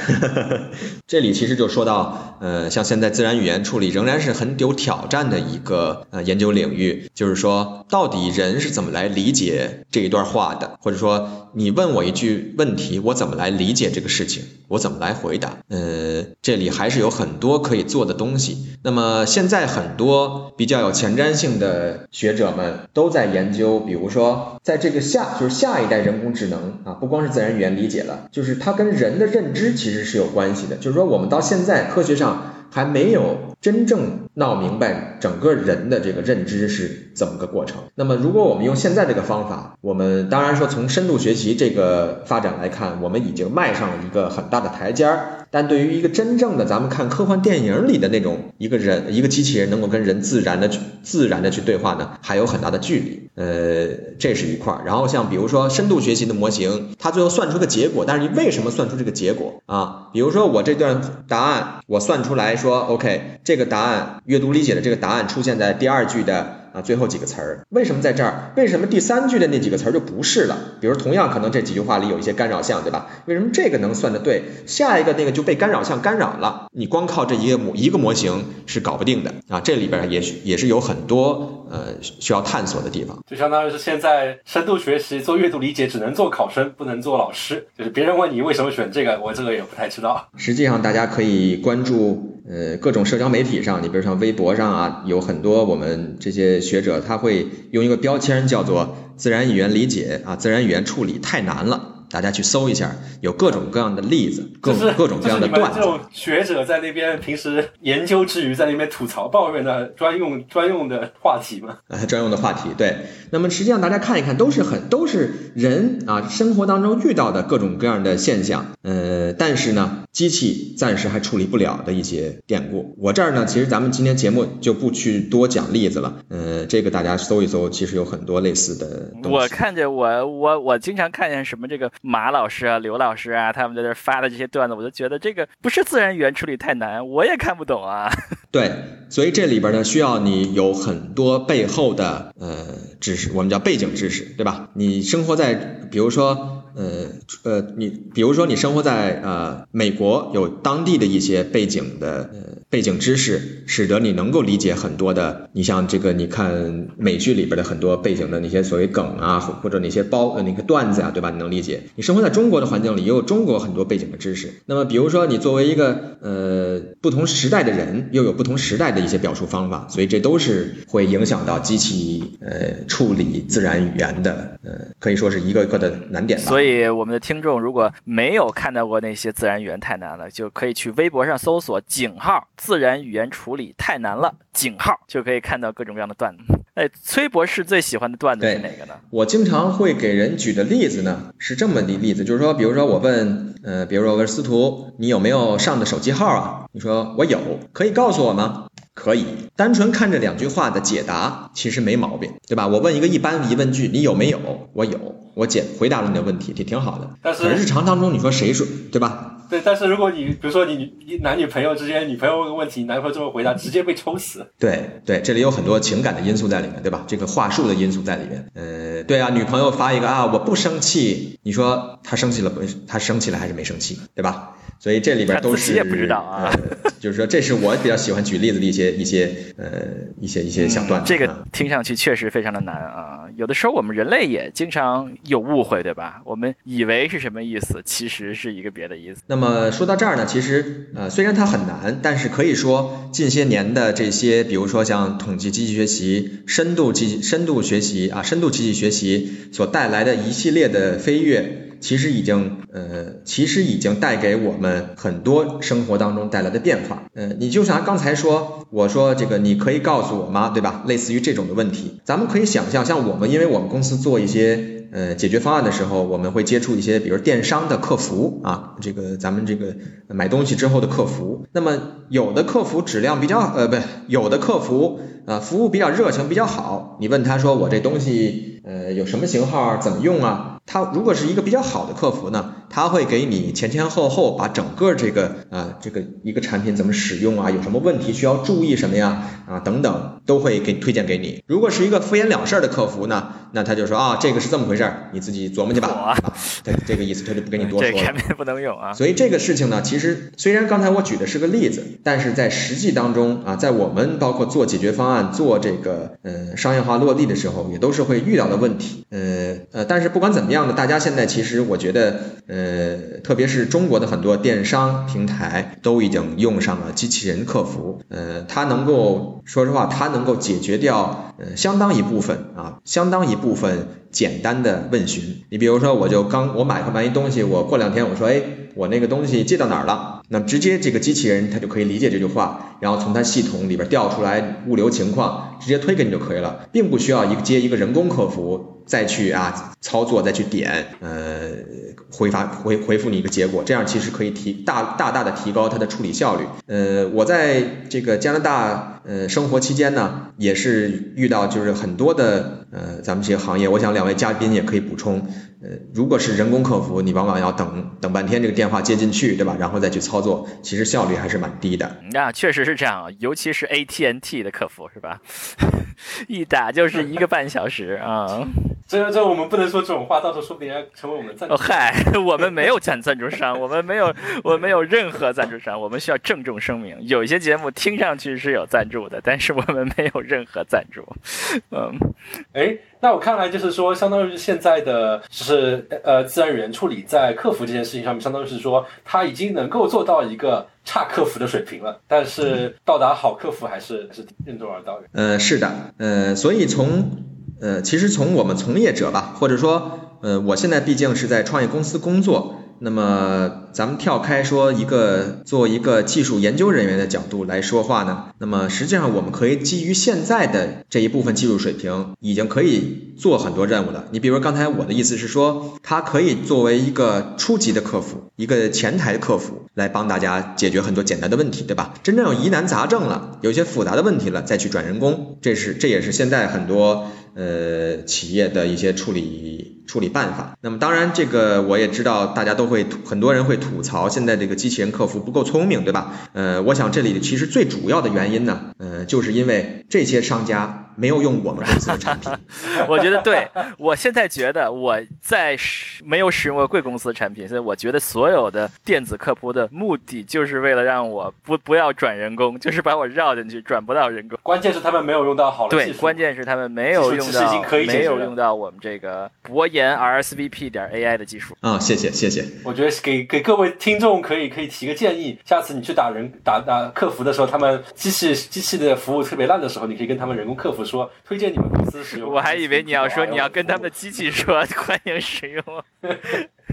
S2: [LAUGHS] 这里其实就说到，呃，像现在自然语言处理仍然是很有挑战的一个呃研究领域，就是说，到底人是怎么来理解这一段话的，或者说你问我一句问题，我怎么来理解这个事情，我怎么来回答？呃，这里还是有很多可以做的东西。那么现在很多比较有前瞻性的学者们都在研究，比如说在这个下就是下一代人工智能啊，不光是自然语言理解了，就是它跟人的认知其实是有关系的。就是说我们到现在科学上还没有真正闹明白整个人的这个认知是怎么个过程。那么如果我们用现在这个方法，我们当然说从深度学习这个发展来看，我们已经迈上了一个很大的台阶儿。但对于一个真正的咱们看科幻电影里的那种一个人一个机器人能够跟人自然的去自然的去对话呢，还有很大的距离。呃，这是一块儿。然后像比如说深度学习的模型，它最后算出个结果，但是你为什么算出这个结果啊？比如说我这段答案我算出来说，OK，这个答案阅读理解的这个答案出现在第二句的。啊，最后几个词儿为什么在这儿？为什么第三句的那几个词儿就不是了？比如同样可能这几句话里有一些干扰项，对吧？为什么这个能算得对，下一个那个就被干扰项干扰了？你光靠这一个模一个模型是搞不定的啊！这里边也许也是有很多呃需要探索的地方。
S3: 就相当于是现在深度学习做阅读理解只能做考生，不能做老师。就是别人问你为什么选这个，我这个也不太知道。
S2: 实际上大家可以关注呃各种社交媒体上，你比如像微博上啊，有很多我们这些。学者他会用一个标签叫做“自然语言理解”啊，自然语言处理太难了。大家去搜一下，有各种各样的例子，各
S3: 种
S2: 各种各样的段子。
S3: 这种学者在那边平时研究之余，在那边吐槽抱怨的专用专用的话题嘛？
S2: 呃，专用的话题，对。那么实际上大家看一看，都是很都是人啊生活当中遇到的各种各样的现象。呃，但是呢，机器暂时还处理不了的一些典故。我这儿呢，其实咱们今天节目就不去多讲例子了。呃，这个大家搜一搜，其实有很多类似的东西。
S1: 我看见我我我经常看见什么这个。马老师啊，刘老师啊，他们在这发的这些段子，我就觉得这个不是自然语言处理太难，我也看不懂啊。[LAUGHS]
S2: 对，所以这里边呢，需要你有很多背后的呃知识，我们叫背景知识，对吧？你生活在，比如说呃呃，你比如说你生活在呃美国，有当地的一些背景的呃背景知识，使得你能够理解很多的。你像这个，你看美剧里边的很多背景的那些所谓梗啊，或者那些包呃那个段子啊，对吧？你能理解。你生活在中国的环境里，也有中国很多背景的知识。那么，比如说你作为一个呃不同时代的人，又有不同时代的一些表述方法，所以这都是会影响到机器呃处理自然语言的呃，可以说是一个一个的难点吧。
S1: 所以，所以我们的听众如果没有看到过那些自然语言太难了，就可以去微博上搜索井号“自然语言处理太难了”井号，就可以看到各种各样的段子。[LAUGHS] 哎，崔博士最喜欢的段子是哪个呢？
S2: 我经常会给人举的例子呢是这么的例子，就是说，比如说我问，呃，比如说我问司徒，你有没有上的手机号啊？你说我有，可以告诉我吗？可以，单纯看这两句话的解答其实没毛病，对吧？我问一个一般疑问句，你有没有？我有，我解回答了你的问题，也挺好的。
S3: 但是
S2: 日常当中你说谁说，对吧？
S3: 对，但是如果你比如说你你男女朋友之间，女朋友问个问题，男朋友这么回答，直接被抽死。
S2: 对对，这里有很多情感的因素在里面，对吧？这个话术的因素在里面。呃，对啊，女朋友发一个啊，我不生气，你说她生气了不？她生气了还是没生气，对吧？所以这里边都是
S1: 也不知道啊，
S2: 就是说这是我比较喜欢举例子的一些一些呃一些一些小段子。
S1: 这个听上去确实非常的难啊，有的时候我们人类也经常有误会，对吧？我们以为是什么意思，其实是一个别的意思。
S2: 那么说到这儿呢，其实呃虽然它很难，但是可以说近些年的这些，比如说像统计机器学习、深度机深度学习啊、深度机器学习所带来的一系列的飞跃。其实已经，呃，其实已经带给我们很多生活当中带来的变化。呃，你就像刚才说，我说这个，你可以告诉我吗？对吧？类似于这种的问题，咱们可以想象，像我们，因为我们公司做一些呃解决方案的时候，我们会接触一些，比如电商的客服啊，这个咱们这个买东西之后的客服。那么有的客服质量比较，呃，不，有的客服啊服务比较热情，比较好。你问他说我这东西，呃，有什么型号，怎么用啊？他如果是一个比较好的客服呢，他会给你前前后后把整个这个啊这个一个产品怎么使用啊，有什么问题需要注意什么呀啊等等都会给推荐给你。如果是一个敷衍了事儿的客服呢，那他就说啊这个是这么回事儿，你自己琢磨去吧，[LAUGHS] 这这个意思他就不跟你多 [LAUGHS] 说了。
S1: 这肯定不能用啊。
S2: 所以这个事情呢，其实虽然刚才我举的是个例子，但是在实际当中啊，在我们包括做解决方案、做这个呃商业化落地的时候，也都是会遇到的问题。呃呃，但是不管怎么样。呢，大家现在其实我觉得，呃，特别是中国的很多电商平台都已经用上了机器人客服，呃，它能够说实话，它能能够解决掉呃相当一部分啊，相当一部分简单的问询。你比如说，我就刚我买完一东西，我过两天我说，哎，我那个东西寄到哪儿了？那直接这个机器人它就可以理解这句话，然后从它系统里边调出来物流情况，直接推给你就可以了，并不需要一个接一个人工客服。再去啊操作，再去点，呃，回发回回复你一个结果，这样其实可以提大大大的提高它的处理效率。呃，我在这个加拿大呃生活期间呢，也是遇到就是很多的呃咱们这些行业，我想两位嘉宾也可以补充。呃，如果是人工客服，你往往要等等半天，这个电话接进去，对吧？然后再去操操作，其实效率还是蛮低的。
S1: 那确实是这样，尤其是 AT&T 的客服，是吧？[LAUGHS] 一打就是一个半小时啊。
S3: 这这我们不能说这种话，到时候说不定要成为我们赞。哦
S1: 嗨，我们没有赞赞助商，我们没有，我们没有任何赞助商，我们需要郑重声明。有一些节目听上去是有赞助的，但是我们没有任何赞助。嗯，
S3: 哎。那我看来就是说，相当于现在的就是呃自然语言处理在客服这件事情上面，相当于是说它已经能够做到一个差客服的水平了，但是到达好客服还是是任重而道远。
S2: 呃，是的，呃，所以从呃其实从我们从业者吧，或者说呃我现在毕竟是在创业公司工作。那么，咱们跳开说一个做一个技术研究人员的角度来说话呢，那么实际上我们可以基于现在的这一部分技术水平，已经可以做很多任务了。你比如刚才我的意思是说，它可以作为一个初级的客服，一个前台的客服，来帮大家解决很多简单的问题，对吧？真正有疑难杂症了，有些复杂的问题了，再去转人工，这是这也是现在很多呃企业的一些处理。处理办法。那么当然，这个我也知道，大家都会很多人会吐槽，现在这个机器人客服不够聪明，对吧？呃，我想这里其实最主要的原因呢，呃，就是因为这些商家。没有用我们公司的产品，[LAUGHS]
S1: 我觉得对。我现在觉得我在使没有使用过贵公司的产品，所以我觉得所有的电子客服的目的就是为了让我不不要转人工，[LAUGHS] 就是把我绕进去，转不到人工。
S3: 关键是他们没有用到好的
S1: 技术。对，关键是他们没有用到没有用到我们这个博研 RSVP 点 AI 的技术。
S2: 啊，谢谢谢谢。
S3: 我觉得给给各位听众可以可以提个建议，下次你去打人打打客服的时候，他们机器机器的服务特别烂的时候，你可以跟他们人工客服说。推荐你们公司使用。
S1: 我还以为你要说你要跟他们的机器说 [LAUGHS] 欢迎使用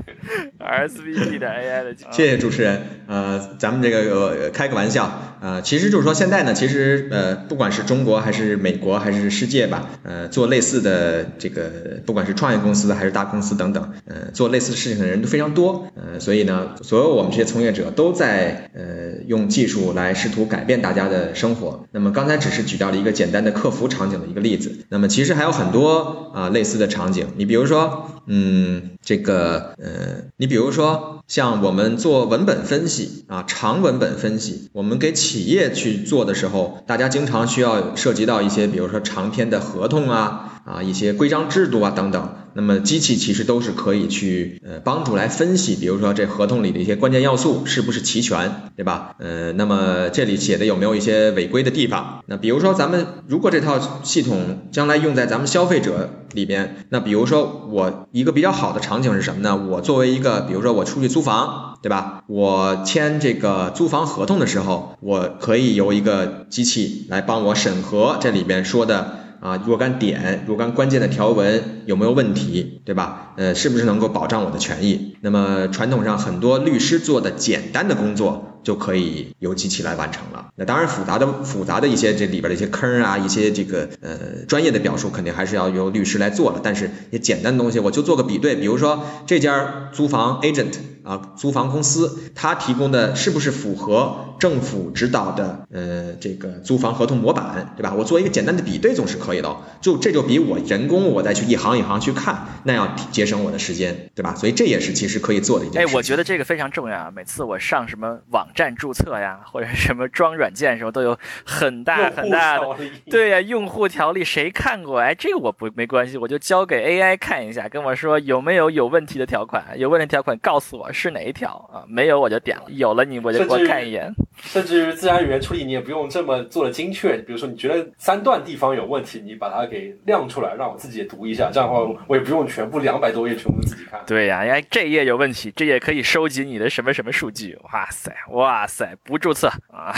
S1: [LAUGHS] RSVP 的 AI 的。[LAUGHS]
S2: 谢谢主持人，呃，咱们这个开个玩笑，呃，其实就是说现在呢，其实呃，不管是中国还是美国还是世界吧，呃，做类似的这个，不管是创业公司还是大公司等等，呃，做类似的事情的人都非常多，呃，所以呢，所有我们这些从业者都在呃用技术来试图改变大家的生活。那么刚才只是举到了一个简单的客服场景的一个例子，那么其实还有很多啊类似的场景，你比如说，嗯，这个呃，你比如说像我们做文本分析啊，长文本分析，我们给企业去做的时候，大家经常需要涉及到一些，比如说长篇的合同啊，啊一些规章制度啊等等。那么机器其实都是可以去呃帮助来分析，比如说这合同里的一些关键要素是不是齐全，对吧？呃，那么这里写的有没有一些违规的地方？那比如说咱们如果这套系统将来用在咱们消费者里边，那比如说我一个比较好的场景是什么呢？我作为一个，比如说我出去租房，对吧？我签这个租房合同的时候，我可以由一个机器来帮我审核这里边说的。啊，若干点、若干关键的条文有没有问题，对吧？呃，是不是能够保障我的权益？那么传统上很多律师做的简单的工作就可以由机器来完成了。那当然复杂的、复杂的一些这里边的一些坑啊，一些这个呃专业的表述肯定还是要由律师来做了。但是也简单的东西，我就做个比对，比如说这家租房 agent 啊，租房公司它提供的是不是符合？政府指导的呃这个租房合同模板，对吧？我做一个简单的比对总是可以的，就这就比我人工我再去一行一行去看，那要节省我的时间，对吧？所以这也是其实可以做的一件
S1: 事。哎，我觉得这个非常重要啊！每次我上什么网站注册呀，或者什么装软件的时候，都有很大很大的对呀，用户条例谁看过？哎，这个我不没关系，我就交给 AI 看一下，跟我说有没有有问题的条款，有问题条款告诉我是哪一条啊？没有我就点了，有了你我就给我看一眼。
S3: 甚至于自然语言处理，你也不用这么做的精确。比如说，你觉得三段地方有问题，你把它给亮出来，让我自己读一下。这样的话，我也不用全部两百多页全部自己看。
S1: 对呀，哎，这页有问题，这页可以收集你的什么什么数据。哇塞，哇塞，不注册啊，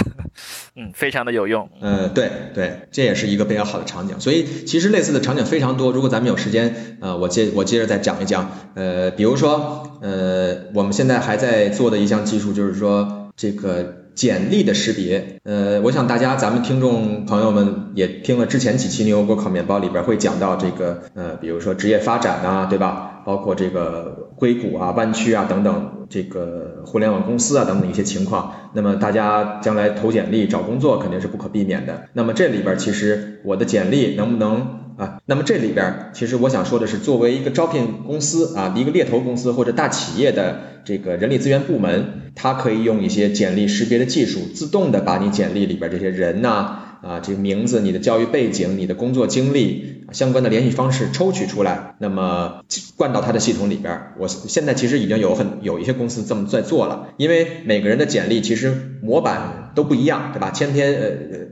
S1: 嗯，非常的有用。
S2: 嗯，对对，这也是一个比较好的场景。所以其实类似的场景非常多。如果咱们有时间，呃，我接我接着再讲一讲。呃，比如说，呃，我我们现在还在做的一项技术，就是说这个。简历的识别，呃，我想大家咱们听众朋友们也听了之前几期牛油果烤面包里边会讲到这个，呃，比如说职业发展啊，对吧？包括这个硅谷啊、湾区啊等等，这个互联网公司啊等等一些情况。那么大家将来投简历找工作肯定是不可避免的。那么这里边其实我的简历能不能？啊，那么这里边其实我想说的是，作为一个招聘公司啊，一个猎头公司或者大企业的这个人力资源部门，它可以用一些简历识别的技术，自动的把你简历里边这些人呐。啊，这个名字、你的教育背景、你的工作经历、相关的联系方式抽取出来，那么灌到他的系统里边。我现在其实已经有很有一些公司这么在做了，因为每个人的简历其实模板都不一样，对吧？千篇呃，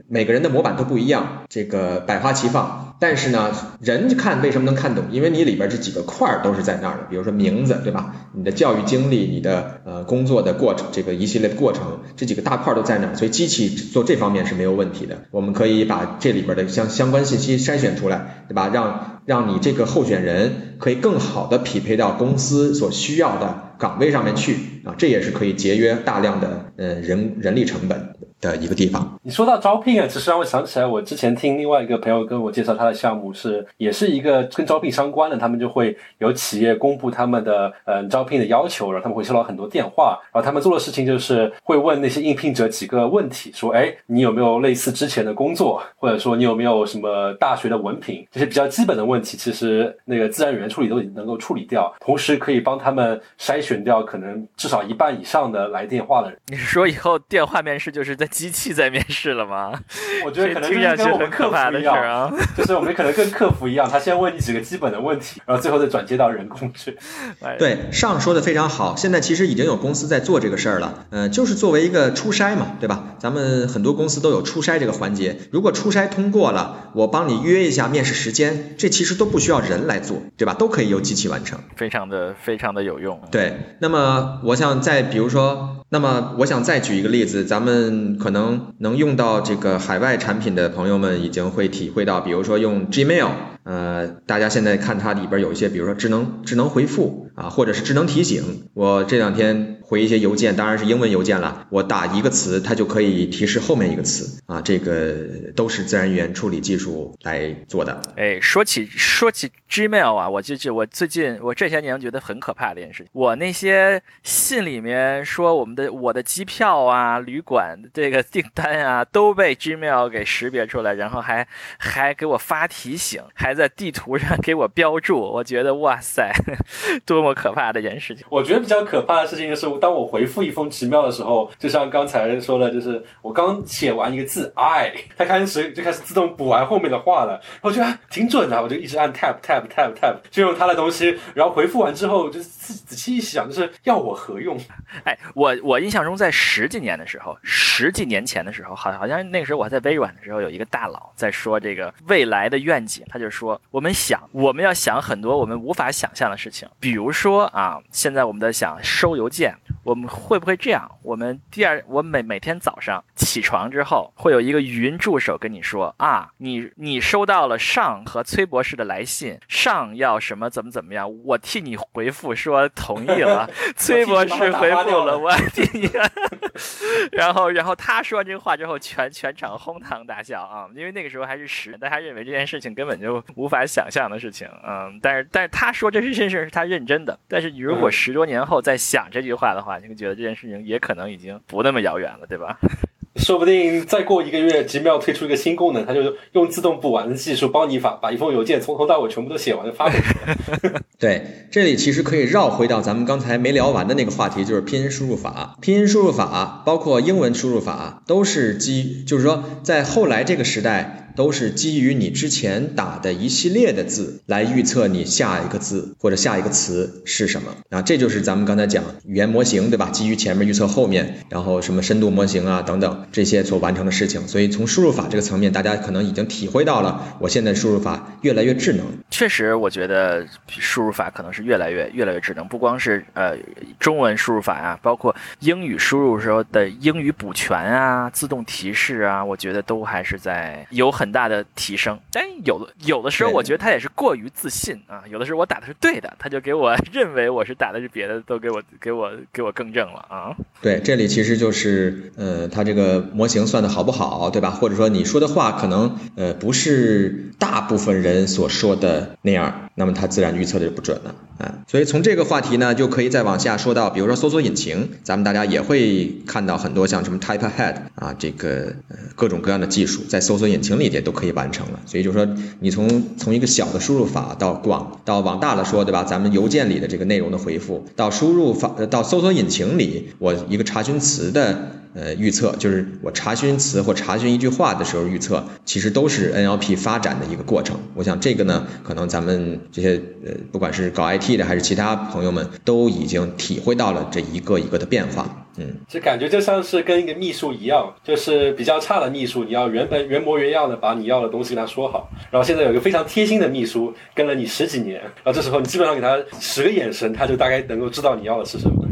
S2: 每个人的模板都不一样，这个百花齐放。但是呢，人看为什么能看懂？因为你里边这几个块儿都是在那儿的，比如说名字，对吧？你的教育经历、你的呃工作的过程，这个一系列的过程，这几个大块都在那儿，所以机器做这方面是没有问题的。我我们可以把这里边的相相关信息筛选出来，对吧？让让你这个候选人可以更好的匹配到公司所需要的岗位上面去啊，这也是可以节约大量的呃人人力成本。的一个地方。
S3: 你说到招聘啊，其实让我想起来，我之前听另外一个朋友跟我介绍他的项目是，也是一个跟招聘相关的。他们就会有企业公布他们的嗯招聘的要求，然后他们会收到很多电话，然后他们做的事情就是会问那些应聘者几个问题，说，哎，你有没有类似之前的工作，或者说你有没有什么大学的文凭，这些比较基本的问题，其实那个自然语言处理都已经能够处理掉，同时可以帮他们筛选掉可能至少一半以上的来电话的人。
S1: 你是说以后电话面试就是在？机器在面试了吗？
S3: 我觉得可能就是跟我们客服一样，就是我们可能跟客服一样，他先问你几个基本的问题，然后最后再转接到人工去。[LAUGHS]
S2: 对，上说的非常好。现在其实已经有公司在做这个事儿了，呃，就是作为一个初筛嘛，对吧？咱们很多公司都有初筛这个环节。如果初筛通过了，我帮你约一下面试时间，这其实都不需要人来做，对吧？都可以由机器完成，
S1: 非常的非常的有用。
S2: 对，那么我想再比如说，那么我想再举一个例子，咱们。可能能用到这个海外产品的朋友们已经会体会到，比如说用 Gmail，呃，大家现在看它里边有一些，比如说智能智能回复啊，或者是智能提醒。我这两天回一些邮件，当然是英文邮件了，我打一个词，它就可以提示后面一个词啊，这个都是自然语言处理技术来做的。
S1: 哎，说起说起 Gmail 啊，我就就我最近我这些年觉得很可怕的一件事情，我那些信里面说我们的我的机票啊、旅馆这个订单啊，都被 Gmail 给识别出来，然后还还给我发提醒，还在地图上 [LAUGHS] 给我标注，我觉得哇塞，[LAUGHS] 多么可怕的一件事情！
S3: 我觉得比较可怕的事情就是，当我回复一封奇妙的时候，就像刚才说的，就是我刚写完一个字 I，它开始就开始自动补完后面的话了，我觉得挺准的，我就一直按 tab tab tab tab，就用它的东西，然后回复完之后，就仔仔细一想，就是要我何用？
S1: 哎，我我印象中在十几年的时候，十几年前的时候，好好像那个时候我还在微软的时候，有一个大佬在说这个未来的愿景，他就说我们想我们要想很多我们无法想象的事情，比如说啊，现在我们在想收邮件，我们会不会这样？我们第二，我每每天早上起床之后，会有一个语音助手跟你说啊，你你收到了上和崔博士的来信，上要什么怎么怎么样，我替你回复说同意了，[LAUGHS] 崔博士回复了，我替你，[LAUGHS] 然后然后他说完这个话之后，全全场哄堂大笑啊，因为那个时候还是十，大家认为这件事情根本就无法想象的事情，嗯，但是但是他说这是这事是他认真的，但是你如果十多年后再想这句话的话，你会觉得这件事情也可能已经不那么遥远了，对吧？[LAUGHS]
S3: 说不定再过一个月，奇妙推出一个新功能，它就用自动补完的技术帮你把把一封邮件从头到尾全部都写完就发给你。[LAUGHS] [LAUGHS]
S2: 对，这里其实可以绕回到咱们刚才没聊完的那个话题，就是拼音输入法。拼音输入法包括英文输入法，都是基，就是说在后来这个时代。都是基于你之前打的一系列的字来预测你下一个字或者下一个词是什么啊，这就是咱们刚才讲语言模型对吧？基于前面预测后面，然后什么深度模型啊等等这些所完成的事情。所以从输入法这个层面，大家可能已经体会到了，我现在输入法越来越智能。
S1: 确实，我觉得输入法可能是越来越越来越智能，不光是呃中文输入法啊，包括英语输入时候的英语补全啊、自动提示啊，我觉得都还是在有很。很大的提升，但有的有的时候，我觉得他也是过于自信啊。有的时候我打的是对的，他就给我认为我是打的是别的，都给我 [LAUGHS] 给我给我更正了啊。
S2: 对，这里其实就是呃，他这个模型算的好不好，对吧？或者说你说的话可能呃不是大部分人所说的那样，那么他自然预测的就不准了啊。所以从这个话题呢，就可以再往下说到，比如说搜索引擎，咱们大家也会看到很多像什么 Type Ahead 啊，这个各种各样的技术在搜索引擎里。也都可以完成了，所以就是说，你从从一个小的输入法到广到往大了说，对吧？咱们邮件里的这个内容的回复，到输入法到搜索引擎里，我一个查询词的呃预测，就是我查询词或查询一句话的时候预测，其实都是 NLP 发展的一个过程。我想这个呢，可能咱们这些呃不管是搞 IT 的还是其他朋友们，都已经体会到了这一个一个的变化。嗯，
S3: 这感觉就像是跟一个秘书一样，就是比较差的秘书，你要原本原模原样的把你要的东西跟他说好，然后现在有一个非常贴心的秘书跟了你十几年，然后这时候你基本上给他十个眼神，他就大概能够知道你要的是什么。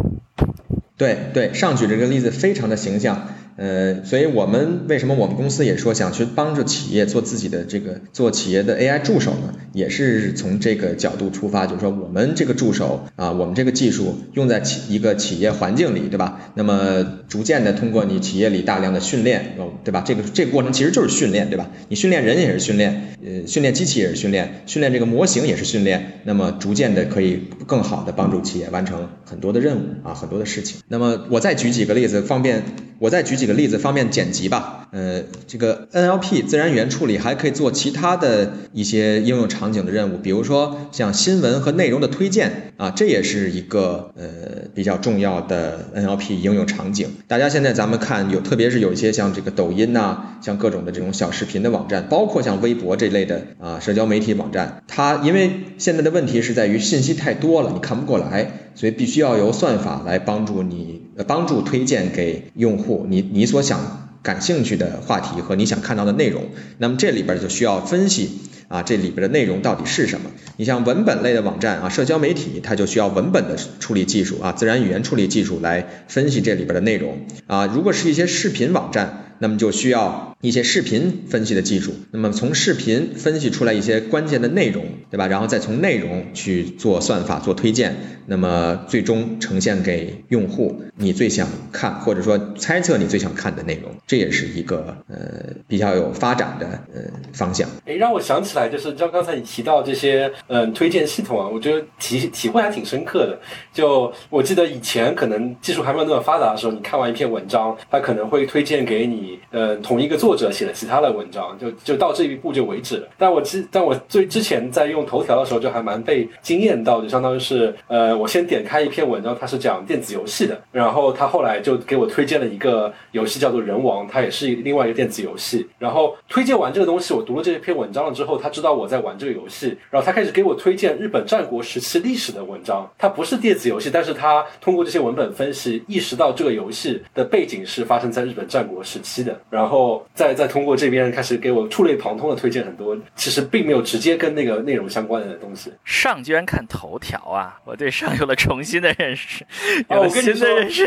S2: 对对，上举这个例子非常的形象。呃，所以我们为什么我们公司也说想去帮助企业做自己的这个做企业的 AI 助手呢？也是从这个角度出发，就是说我们这个助手啊，我们这个技术用在企一个企业环境里，对吧？那么逐渐的通过你企业里大量的训练，对吧？这个这个过程其实就是训练，对吧？你训练人也是训练，呃，训练机器也是训练，训练这个模型也是训练，那么逐渐的可以更好的帮助企业完成很多的任务啊，很多的事情。那么我再举几个例子，方便我再举几个例子方便剪辑吧。呃，这个 NLP 自然语言处理还可以做其他的一些应用场景的任务，比如说像新闻和内容的推荐啊，这也是一个呃比较重要的 NLP 应用场景。大家现在咱们看有，特别是有一些像这个抖音呐，像各种的这种小视频的网站，包括像微博这类的啊社交媒体网站，它因为现在的问题是在于信息太多了，你看不过来，所以必须要由算法来帮助你，帮助推荐给用户。你你所想感兴趣的话题和你想看到的内容，那么这里边就需要分析啊，这里边的内容到底是什么？你像文本类的网站啊，社交媒体，它就需要文本的处理技术啊，自然语言处理技术来分析这里边的内容啊。如果是一些视频网站，那么就需要一些视频分析的技术，那么从视频分析出来一些关键的内容，对吧？然后再从内容去做算法做推荐，那么最终呈现给用户你最想看或者说猜测你最想看的内容，这也是一个呃比较有发展的呃方向。
S3: 哎，让我想起来，就是像刚才你提到这些嗯推荐系统啊，我觉得体体会还挺深刻的。就我记得以前可能技术还没有那么发达的时候，你看完一篇文章，它可能会推荐给你呃同一个作者写的其他的文章，就就到这一步就为止了。但我之但我最之前在用头条的时候，就还蛮被惊艳到，就相当于是呃我先点开一篇文章，它是讲电子游戏的，然后他后来就给我推荐了一个游戏叫做人王，它也是另外一个电子游戏。然后推荐完这个东西，我读了这篇文章了之后，他知道我在玩这个游戏，然后他开始给我推荐日本战国时期历史的文章。它不是电子游戏，但是他通过这些文本分析，意识到这个游戏的背景是发生在日本战国时期的，然后再再通过这边开始给我触类旁通的推荐很多，其实并没有直接跟那个内容相关的东西。
S1: 上居然看头条啊！我对上有了重新的认识，
S3: 哦，
S1: 有了
S3: 我跟你说
S1: 新的认识。，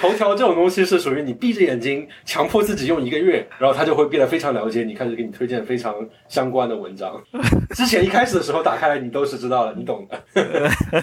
S3: 头条这种东西是属于你闭着眼睛强迫自己用一个月，然后它就会变得非常了解你，开始给你推荐非常相关的文章。之前一开始的时候打开来你都是知道的，你懂的。[LAUGHS]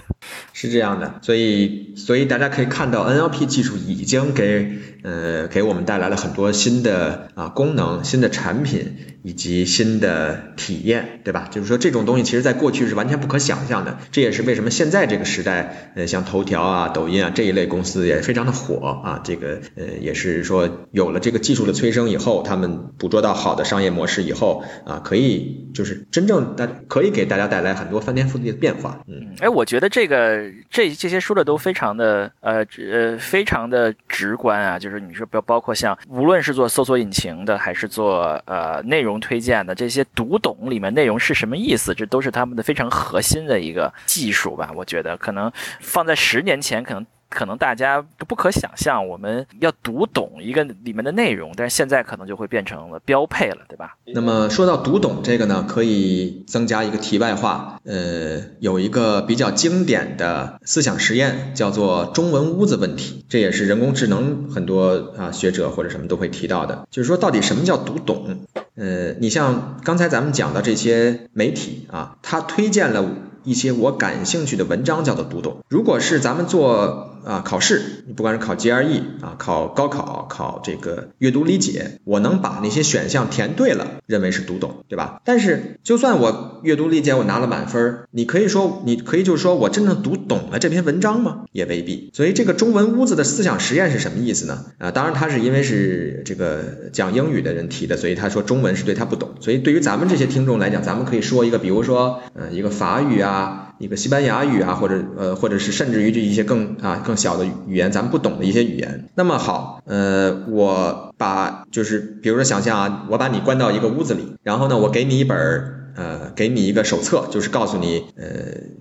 S2: 是这样的，所以所以大家可以看到 NLP 技术已经给呃给我们带来了很多新的啊功能、新的产品以及新的体验，对吧？就是说这种东西其实在过去是完全不可想象的，这也是为什么现在这个时代，呃像头条啊、抖音啊这一类公司也非常的火啊，这个呃也是说有了这个技术的催生以后，他们捕捉到好的商业模式以后啊，可以就是真正大可以给大家带来很多翻天覆地的变化，嗯。
S1: 嗯，哎，我觉得这个这这些说的都非常的呃呃非常的直观啊，就是你说包包括像无论是做搜索引擎的，还是做呃内容推荐的，这些读懂里面内容是什么意思，这都是他们的非常核心的一个技术吧。我觉得可能放在十年前，可能。可能大家不可想象，我们要读懂一个里面的内容，但是现在可能就会变成了标配了，对吧？
S2: 那么说到读懂这个呢，可以增加一个题外话，呃，有一个比较经典的思想实验叫做中文屋子问题，这也是人工智能很多啊学者或者什么都会提到的，就是说到底什么叫读懂？呃，你像刚才咱们讲的这些媒体啊，它推荐了一些我感兴趣的文章，叫做读懂。如果是咱们做啊考试，你不管是考 GRE 啊，考高考，考这个阅读理解，我能把那些选项填对了，认为是读懂，对吧？但是就算我阅读理解我拿了满分，你可以说，你可以就是说我真正读懂了这篇文章吗？也未必。所以这个中文屋子的思想实验是什么意思呢？啊，当然他是因为是这个讲英语的人提的，所以他说中文是对他不懂。所以对于咱们这些听众来讲，咱们可以说一个，比如说，呃，一个法语啊。啊一个西班牙语啊，或者呃，或者是甚至于这一些更啊更小的语言，咱们不懂的一些语言。那么好，呃，我把就是比如说想象啊，我把你关到一个屋子里，然后呢，我给你一本。呃，给你一个手册，就是告诉你，呃，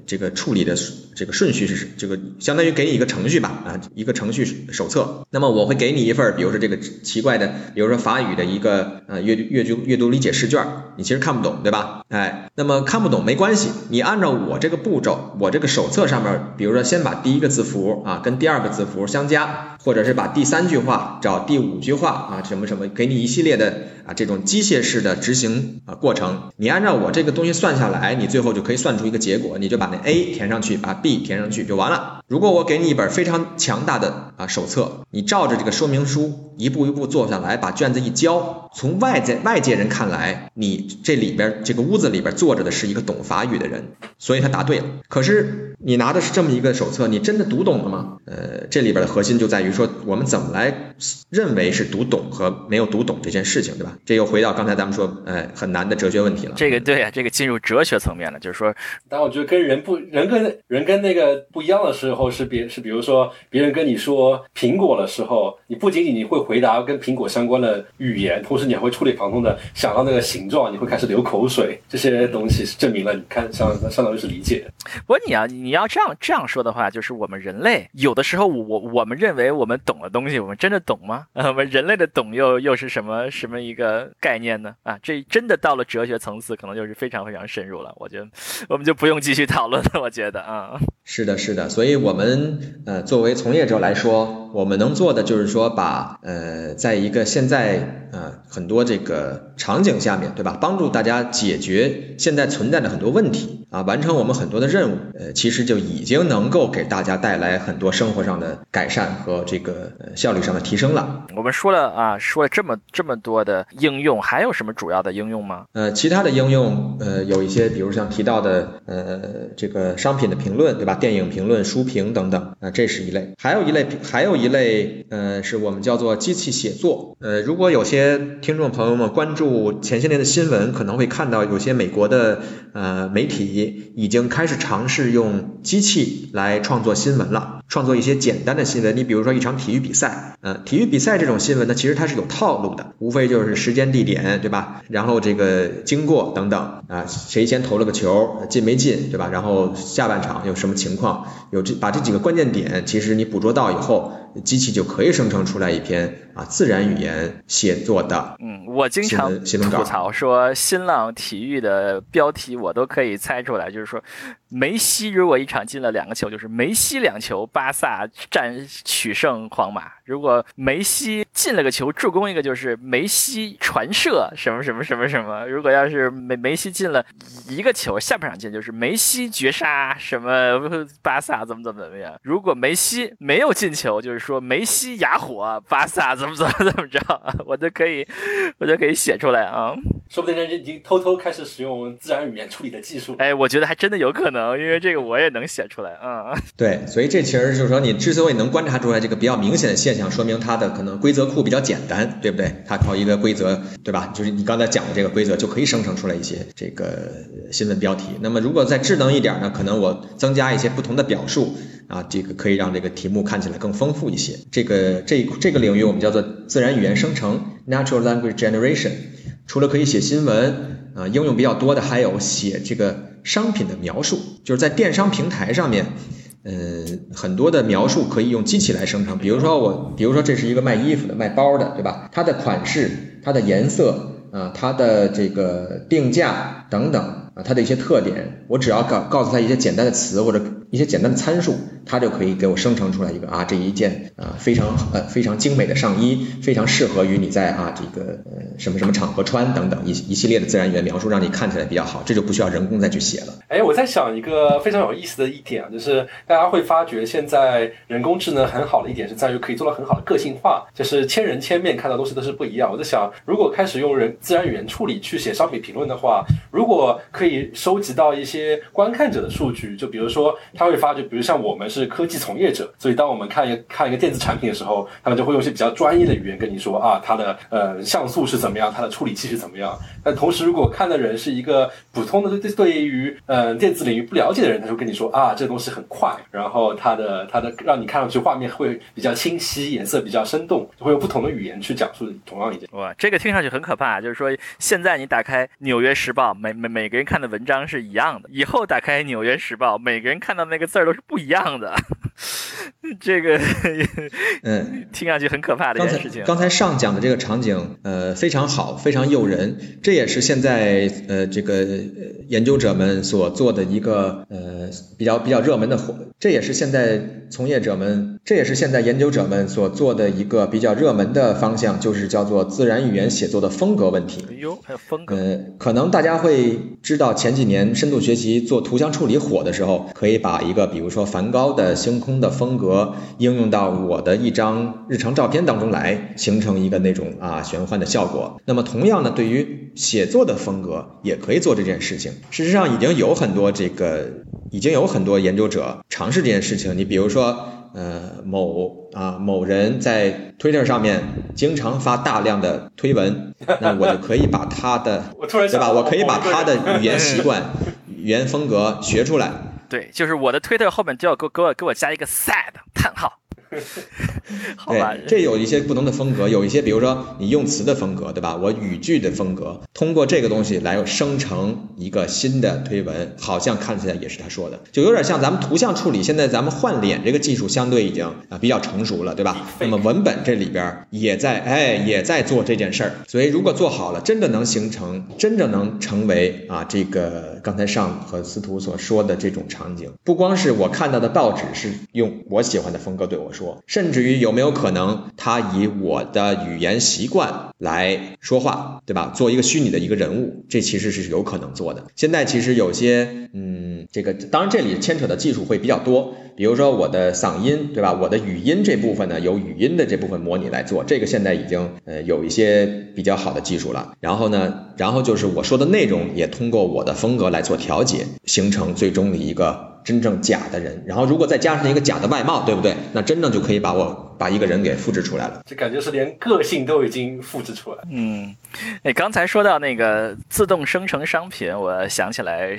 S2: 这个处理的这个顺序是这个，相当于给你一个程序吧，啊，一个程序手册。那么我会给你一份，比如说这个奇怪的，比如说法语的一个呃阅阅读阅读理解试卷，你其实看不懂，对吧？哎，那么看不懂没关系，你按照我这个步骤，我这个手册上面，比如说先把第一个字符啊跟第二个字符相加，或者是把第三句话找第五句话啊什么什么，给你一系列的啊这种机械式的执行啊过程，你按照我这个东西算下来，你最后就可以算出一个结果，你就把那 A 填上去，把 B 填上去就完了。如果我给你一本非常强大的啊手册，你照着这个说明书一步一步做下来，把卷子一交，从外在外界人看来，你这里边这个屋子里边坐着的是一个懂法语的人，所以他答对了。可是你拿的是这么一个手册，你真的读懂了吗？呃，这里边的核心就在于说，我们怎么来认为是读懂和没有读懂这件事情，对吧？这又回到刚才咱们说，呃，很难的哲学问题了。
S1: 这个对啊，这个进入哲学层面了，就是说，
S3: 但我觉得跟人不人跟人跟那个不一样的时候是别是比如说别人跟你说苹果的时候，你不仅仅你会回答跟苹果相关的语言，同时你还会触类旁通的想到那个形状，你会开始流口水，这些东西是证明了你看相相当于是理解。
S1: 不过你要你要这样这样说的话，就是我们人类有的时候我我们认为我们懂的东西，我们真的懂吗？我们人类的懂又又是什么什么一个概念呢？啊，这真的到了哲学层次，可能就是非常非常深入了。我觉得我们就不用继续讨论了。我觉得啊，
S2: 是的，是的，所以我们呃作为从业者来说，我们能做的就是说把呃，在一个现在呃很多这个场景下面，对吧？帮助大家解决现在存在的很多问题啊，完成我们很多的任务，呃，其实就已经能够给大家带来很多生活上的改善和这个呃效率上的提升了。
S1: 我们说了啊，说了这么这么多的应用，还有什么主要的应用吗？
S2: 呃，其他的应用，呃，有一些，比如像提到的，呃，这个商品的评论，对吧？电影评论、书评等等，啊，这是一类。还有一类，还有一类，呃，是我们叫做机器写作。呃，如果有些听众朋友们关注前些年的新闻，可能会看到有些美国的呃媒体已经开始尝试用机器来创作新闻了，创作一些简单的新闻。你比如说一场体育比赛，呃，体育比赛这种新闻呢，其实它是有套路的，无非就是时间、地点，对吧？然后这个经过等等啊，谁先投了个球，进没进，对吧？然后下半场有什么情况，有这把这几个关键点，其实你捕捉到以后，机器就可以生成出来一篇啊自然语言写作的。
S1: 嗯，我经常吐槽说，新浪体育的标题我都可以猜出来，就是说，梅西如果一场进了两个球，就是梅西两球，巴萨战取胜皇马；如果梅西进了个球，助攻一个，就是梅西传射什么什么什么什么；如果要是梅梅西进了一个球，下半场进就是梅西绝杀什么巴萨怎么怎么怎么样；如果梅西没有进球，就是说梅西哑火，巴萨怎么怎么怎么着，我就可以我就可以写出来啊。
S3: 说不定人家已经偷偷开始使用自然语言处理的技术。
S1: 哎，我觉得还真的有可能，然后因为这个我也能写出来啊。
S2: 对，所以这其实就是说，你之所以能观察出来这个比较明显的现象，说明它的可能规则库比较简单，对不对？它靠一个规则，对吧？就是你刚才讲的这个规则，就可以生成出来一些这个新闻标题。那么如果再智能一点呢，可能我增加一些不同的表述啊，这个可以让这个题目看起来更丰富一些。这个这这个领域我们叫做自然语言生成 （natural language generation）。除了可以写新闻，啊，应用比较多的还有写这个商品的描述，就是在电商平台上面，嗯，很多的描述可以用机器来生成。比如说我，比如说这是一个卖衣服的、卖包的，对吧？它的款式、它的颜色啊、它的这个定价等等啊，它的一些特点，我只要告告诉他一些简单的词或者一些简单的参数，它就可以给我生成出来一个啊，这一件啊非常呃非常精美的上衣，非常适合于你在啊这个呃什么什么场合穿等等一一系列的自然语言描述，让你看起来比较好，这就不需要人工再去写了。
S3: 哎，我在想一个非常有意思的一点啊，就是大家会发觉现在人工智能很好的一点是在于可以做到很好的个性化，就是千人千面看到东西都是不一样。我在想，如果开始用人自然语言处理去写商品评论的话，如果可以收集到一些观看者的数据，就比如说他会发觉，比如像我们是科技从业者，所以当我们看一个看一个电子产品的时候，他们就会用一些比较专业的语言跟你说啊，它的呃像素是怎么样，它的处理器是怎么样。但同时，如果看的人是一个普通的对对于呃电子领域不了解的人，他就跟你说啊，这东西很快，然后它的它的让你看上去画面会比较清晰，颜色比较生动，就会用不同的语言去讲述同样一件。
S1: 哇，这个听上去很可怕，就是说现在你打开《纽约时报》，每每每个人看的文章是一样的，以后打开《纽约时报》，每个人看到那个字儿都是不一样的。[LAUGHS] 这个，
S2: 嗯，[LAUGHS]
S1: 听上去很可怕的一件事情。
S2: 刚才上讲的这个场景，呃，非常好，非常诱人，这也是现在呃这个呃研究者们所做的一个呃比较比较热门的活，这也是现在从业者们，这也是现在研究者们所做的一个比较热门的方向，就是叫做自然语言写作的风格问题。
S1: 哎呦，还有风格，
S2: 呃，可能大家会知道，前几年深度学习做图像处理火的时候，可以把一个比如说梵高的星空的风格应用到我的一张日常照片当中来，形成一个那种啊玄幻的效果。那么同样呢，对于写作的风格也可以做这件事情。事实上，已经有很多这个，已经有很多研究者尝试这件事情。你比如说。呃，某啊某人在 Twitter 上面经常发大量的推文，那我就可以把他的 [LAUGHS]
S3: 我突然
S2: 对吧？我可以把他的语言习惯、[LAUGHS] 语言风格学出来。
S1: 对，就是我的推特后面就要给我给我给我加一个 sad 叹号，[LAUGHS] 好吧
S2: 对，，这有一些不同的风格，有一些比如说你用词的风格，对吧？我语句的风格，通过这个东西来生成一个新的推文，好像看起来也是他说的，就有点像咱们图像处理。现在咱们换脸这个技术相对已经啊比较成熟了，对吧？那么文本这里边也在哎也在做这件事儿，所以如果做好了，真的能形成，真的能成为啊这个刚才上和司徒所说的这种场景，不光是我看到的报纸是用我喜欢的风格对我说。甚至于有没有可能他以我的语言习惯来说话，对吧？做一个虚拟的一个人物，这其实是有可能做的。现在其实有些，嗯，这个当然这里牵扯的技术会比较多，比如说我的嗓音，对吧？我的语音这部分呢，由语音的这部分模拟来做，这个现在已经呃有一些比较好的技术了。然后呢，然后就是我说的内容也通过我的风格来做调节，形成最终的一个。真正假的人，然后如果再加上一个假的外貌，对不对？那真正就可以把我把一个人给复制出来了。
S3: 这感觉是连个性都已经复制出来。
S1: 嗯，哎，刚才说到那个自动生成商品，我想起来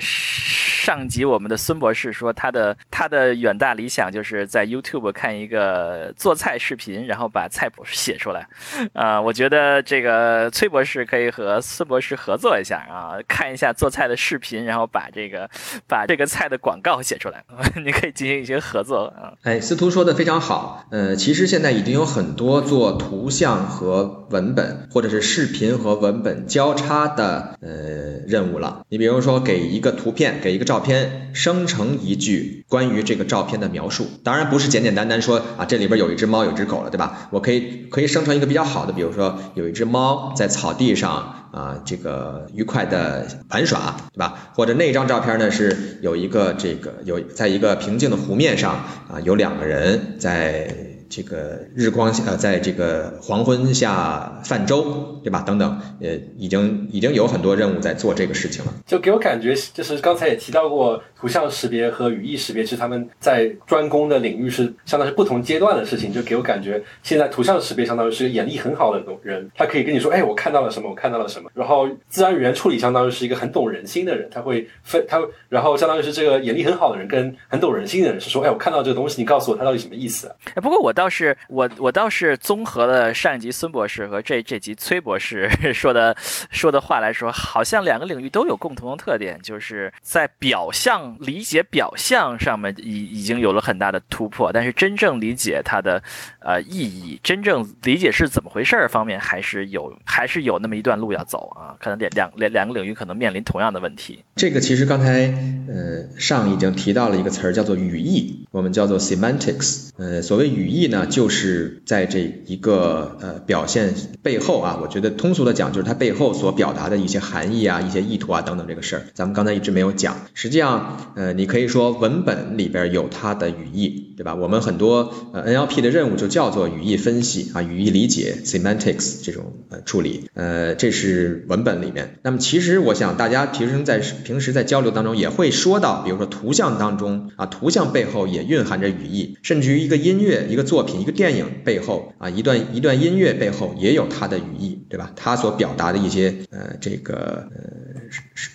S1: 上集我们的孙博士说他的他的远大理想就是在 YouTube 看一个做菜视频，然后把菜谱写出来。啊，我觉得这个崔博士可以和孙博士合作一下啊，看一下做菜的视频，然后把这个把这个菜的广告写。出来，[LAUGHS] 你可以进行一些合作啊。
S2: 哎，司徒说的非常好。呃，其实现在已经有很多做图像和文本，或者是视频和文本交叉的呃任务了。你比如说，给一个图片，给一个照照片，生成一句关于这个照片的描述。当然不是简简单单说啊，这里边有一只猫，有一只狗了，对吧？我可以可以生成一个比较好的，比如说有一只猫在草地上。啊，这个愉快的玩耍，对吧？或者那张照片呢，是有一个这个有在一个平静的湖面上啊，有两个人在。这个日光下，在这个黄昏下泛舟，对吧？等等，呃，已经已经有很多任务在做这个事情了。
S3: 就给我感觉，就是刚才也提到过，图像识别和语义识别是他们在专攻的领域是相当是不同阶段的事情。就给我感觉，现在图像识别相当于是个眼力很好的人，他可以跟你说，哎，我看到了什么，我看到了什么。然后自然语言处理相当于是一个很懂人心的人，他会分他，然后相当于是这个眼力很好的人跟很懂人心的人是说，哎，我看到这个东西，你告诉我它到底什么意思？
S1: 哎，不过我。倒是我我倒是综合了上一集孙博士和这这集崔博士 [LAUGHS] 说的说的话来说，好像两个领域都有共同的特点，就是在表象理解表象上面已已经有了很大的突破，但是真正理解它的呃意义，真正理解是怎么回事儿方面，还是有还是有那么一段路要走啊，可能两两两两个领域可能面临同样的问题。
S2: 这个其实刚才呃上已经提到了一个词儿叫做语义，我们叫做 semantics，呃所谓语义。呢，就是在这一个呃表现背后啊，我觉得通俗的讲，就是它背后所表达的一些含义啊、一些意图啊等等这个事儿，咱们刚才一直没有讲。实际上，呃，你可以说文本里边有它的语义，对吧？我们很多呃 NLP 的任务就叫做语义分析啊、语义理解 （semantics） 这种呃处理，呃，这是文本里面。那么其实我想大家平时在平时在交流当中也会说到，比如说图像当中啊，图像背后也蕴含着语义，甚至于一个音乐一个作。品一个电影背后啊，一段一段音乐背后也有它的语义，对吧？它所表达的一些呃这个呃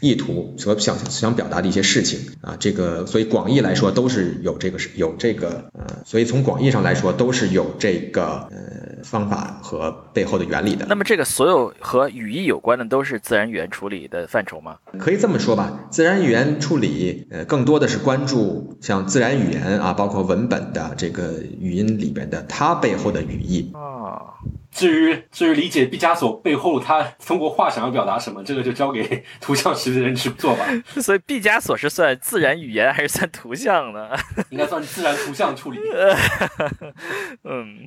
S2: 意图，所想想表达的一些事情啊，这个所以广义来说都是有这个是有这个呃，所以从广义上来说都是有这个呃方法和背后的原理的。
S1: 那么这个所有和语义有关的都是自然语言处理的范畴吗？
S2: 可以这么说吧，自然语言处理呃更多的是关注像自然语言啊，包括文本的这个语音里。里边的它背后的语义
S1: 啊。
S3: 至于至于理解毕加索背后他通过画想要表达什么，这个就交给 [LAUGHS] 图像识别人去做吧。[LAUGHS]
S1: 所以毕加索是算自然语言还是算图像呢？[LAUGHS]
S3: 应该算自然图像处理。[LAUGHS]
S1: 嗯，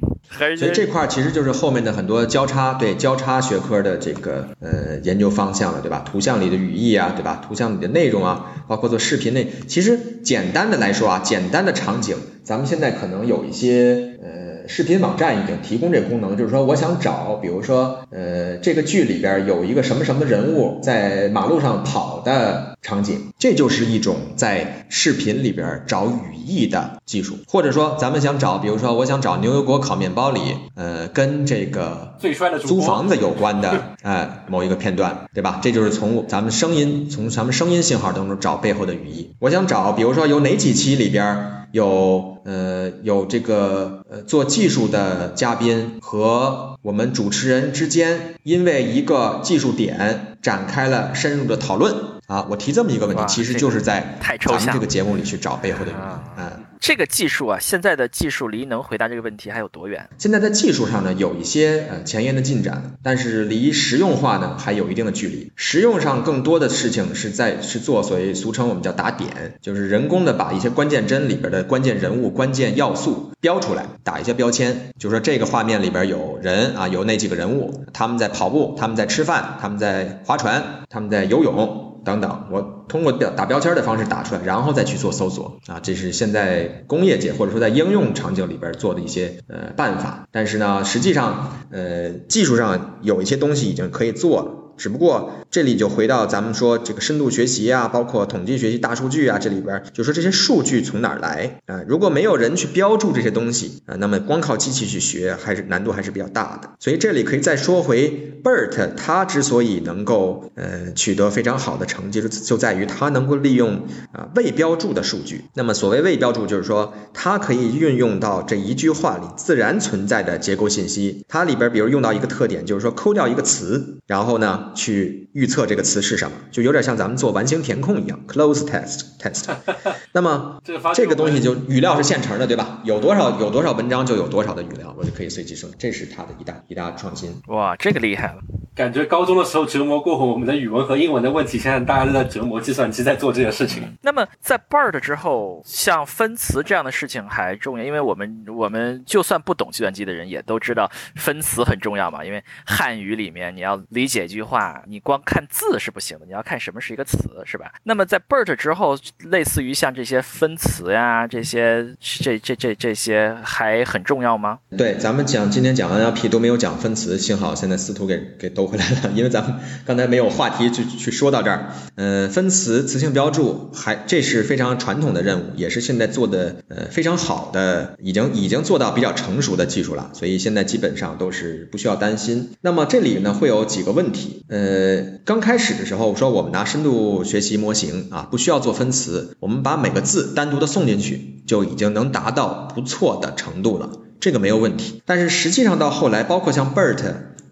S2: 所以这块其实就是后面的很多交叉对交叉学科的这个呃研究方向了，对吧？图像里的语义啊，对吧？图像里的内容啊，包括做视频内，其实简单的来说啊，简单的场景，咱们现在可能有一些呃。视频网站已经提供这功能，就是说我想找，比如说，呃，这个剧里边有一个什么什么人物在马路上跑的场景，这就是一种在视频里边找语义的技术。或者说，咱们想找，比如说我想找牛油果烤面包里，呃，跟这个租房子有关的，呃，某一个片段，对吧？这就是从咱们声音，从咱们声音信号当中找背后的语义。我想找，比如说有哪几期里边。有呃有这个呃做技术的嘉宾和我们主持人之间，因为一个技术点展开了深入的讨论。啊，我提这么一个问题，其实就是在咱们这个节目里去找背后的原因。
S1: 啊
S2: 嗯，
S1: 这个技术啊，现在的技术离能回答这个问题还有多远？
S2: 现在在技术上呢有一些呃前沿的进展，但是离实用化呢还有一定的距离。实用上更多的事情是在是做所谓俗称我们叫打点，就是人工的把一些关键帧里边的关键人物、关键要素标出来，打一些标签，就说这个画面里边有人啊，有那几个人物，他们在跑步，他们在吃饭，他们在划船，他们在游泳。等等，我通过标打标签的方式打出来，然后再去做搜索啊，这是现在工业界或者说在应用场景里边做的一些呃办法。但是呢，实际上呃技术上有一些东西已经可以做了。只不过这里就回到咱们说这个深度学习啊，包括统计学习、大数据啊，这里边就说这些数据从哪儿来啊、如果没有人去标注这些东西啊、那么光靠机器去学还是难度还是比较大的。所以这里可以再说回 BERT，它之所以能够呃取得非常好的成绩，就就在于它能够利用啊、未标注的数据。那么所谓未标注，就是说它可以运用到这一句话里自然存在的结构信息。它里边比如用到一个特点，就是说抠掉一个词，然后呢去预测这个词是什么，就有点像咱们做完形填空一样，close test test。[LAUGHS] 那么
S3: 这个
S2: 东西就语料是现成的，对吧？有多少有多少文章就有多少的语料，我就可以随机生，这是它的一大一大创新。
S1: 哇，这个厉害了！
S3: 感觉高中的时候折磨过我们的语文和英文的问题，现在大家都在折磨计算机在做这件事情。
S1: 那么在 BERT 之后，像分词这样的事情还重要，因为我们我们就算不懂计算机的人也都知道分词很重要嘛。因为汉语里面你要理解一句话，话你光看字是不行的，你要看什么是一个词，是吧？那么在 BERT 之后，类似于像这些分词呀，这些这这这这些还很重要吗？
S2: 对，咱们讲今天讲 NLP 都没有讲分词，幸好现在司徒给给兜回来了，因为咱们刚才没有话题去去说到这儿。呃，分词、词性标注，还这是非常传统的任务，也是现在做的呃非常好的，已经已经做到比较成熟的技术了，所以现在基本上都是不需要担心。那么这里呢会有几个问题，呃，刚开始的时候说我们拿深度学习模型啊，不需要做分词，我们把每个字单独的送进去，就已经能达到不错的程度了。这个没有问题。但是实际上到后来，包括像 BERT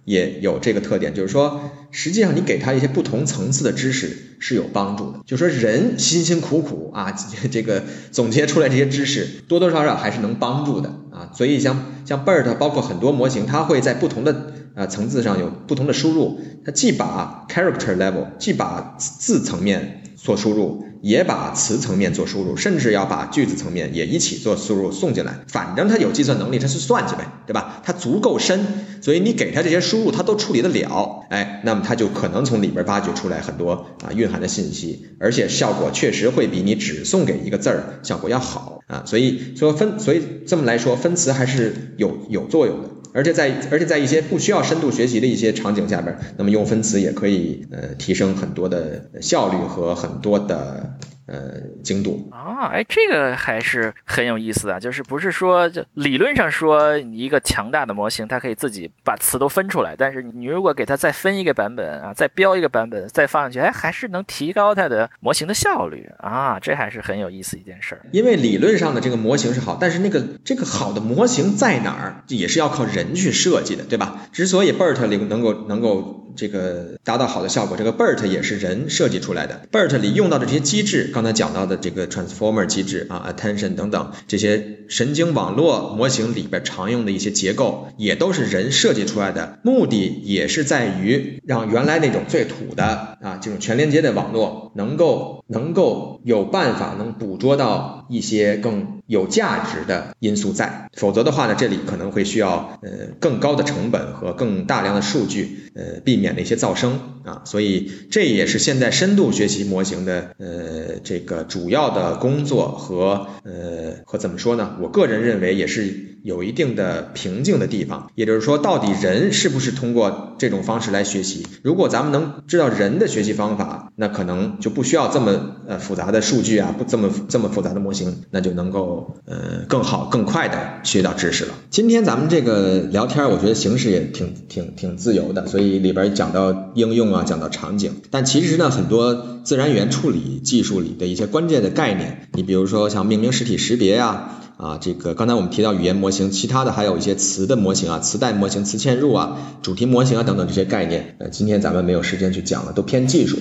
S2: 也有这个特点，就是说，实际上你给他一些不同层次的知识是有帮助的。就说人辛辛苦苦啊，这个总结出来这些知识，多多少少还是能帮助的啊。所以像像 BERT，包括很多模型，它会在不同的啊层次上有不同的输入，它既把 character level，既把字层面做输入，也把词层面做输入，甚至要把句子层面也一起做输入送进来。反正它有计算能力，它去算去呗，对吧？它足够深，所以你给它这些输入，它都处理得了。哎，那么它就可能从里边挖掘出来很多啊蕴含的信息，而且效果确实会比你只送给一个字儿效果要好啊。所以说分，所以这么来说，分词还是有有作用的。而且在而且在一些不需要深度学习的一些场景下边，那么用分词也可以呃提升很多的效率和很多的呃精度。
S1: 啊，哎，这个还是很有意思的，就是不是说就理论上说一个强大的模型，它可以自己把词都分出来，但是你如果给它再分一个版本啊，再标一个版本，再放上去，哎，还是能提高它的模型的效率啊，这还是很有意思一件事儿。
S2: 因为理论上的这个模型是好，但是那个这个好的模型在哪儿，也是要靠人去设计的，对吧？之所以 BERT 里能够能够这个达到好的效果，这个 BERT 也是人设计出来的。BERT 里用到的这些机制，刚才讲到的这个 transformer 机制啊，attention 等等这些神经网络模型里边常用的一些结构，也都是人设计出来的，目的也是在于让原来那种最土的啊这种全连接的网络能够能够有办法能捕捉到一些更有价值的因素在，否则的话呢，这里可能会需要呃更高的成本和更大量的数据，呃避免的一些噪声啊，所以这也是现在深度学习模型的呃这个主要的工作和呃和怎么说呢？我个人认为也是有一定的瓶颈的地方，也就是说，到底人是不是通过这种方式来学习？如果咱们能知道人的学习方法，那可能就不需要这么呃复杂的数据啊，不这么这么复杂的模型，那就能够呃更好更快的学到知识了。今天咱们这个聊天，我觉得形式也挺挺挺自由的，所以里边讲到应用啊，讲到场景，但其实呢，很多自然语言处理技术里的一些关键的概念，你比如说像命名实体识别呀、啊，这个刚才我们提到语言模型，其他的还有一些词的模型啊，磁带模型、磁嵌入啊、主题模型啊等等这些概念，呃，今天咱们没有时间去讲了，都偏技术。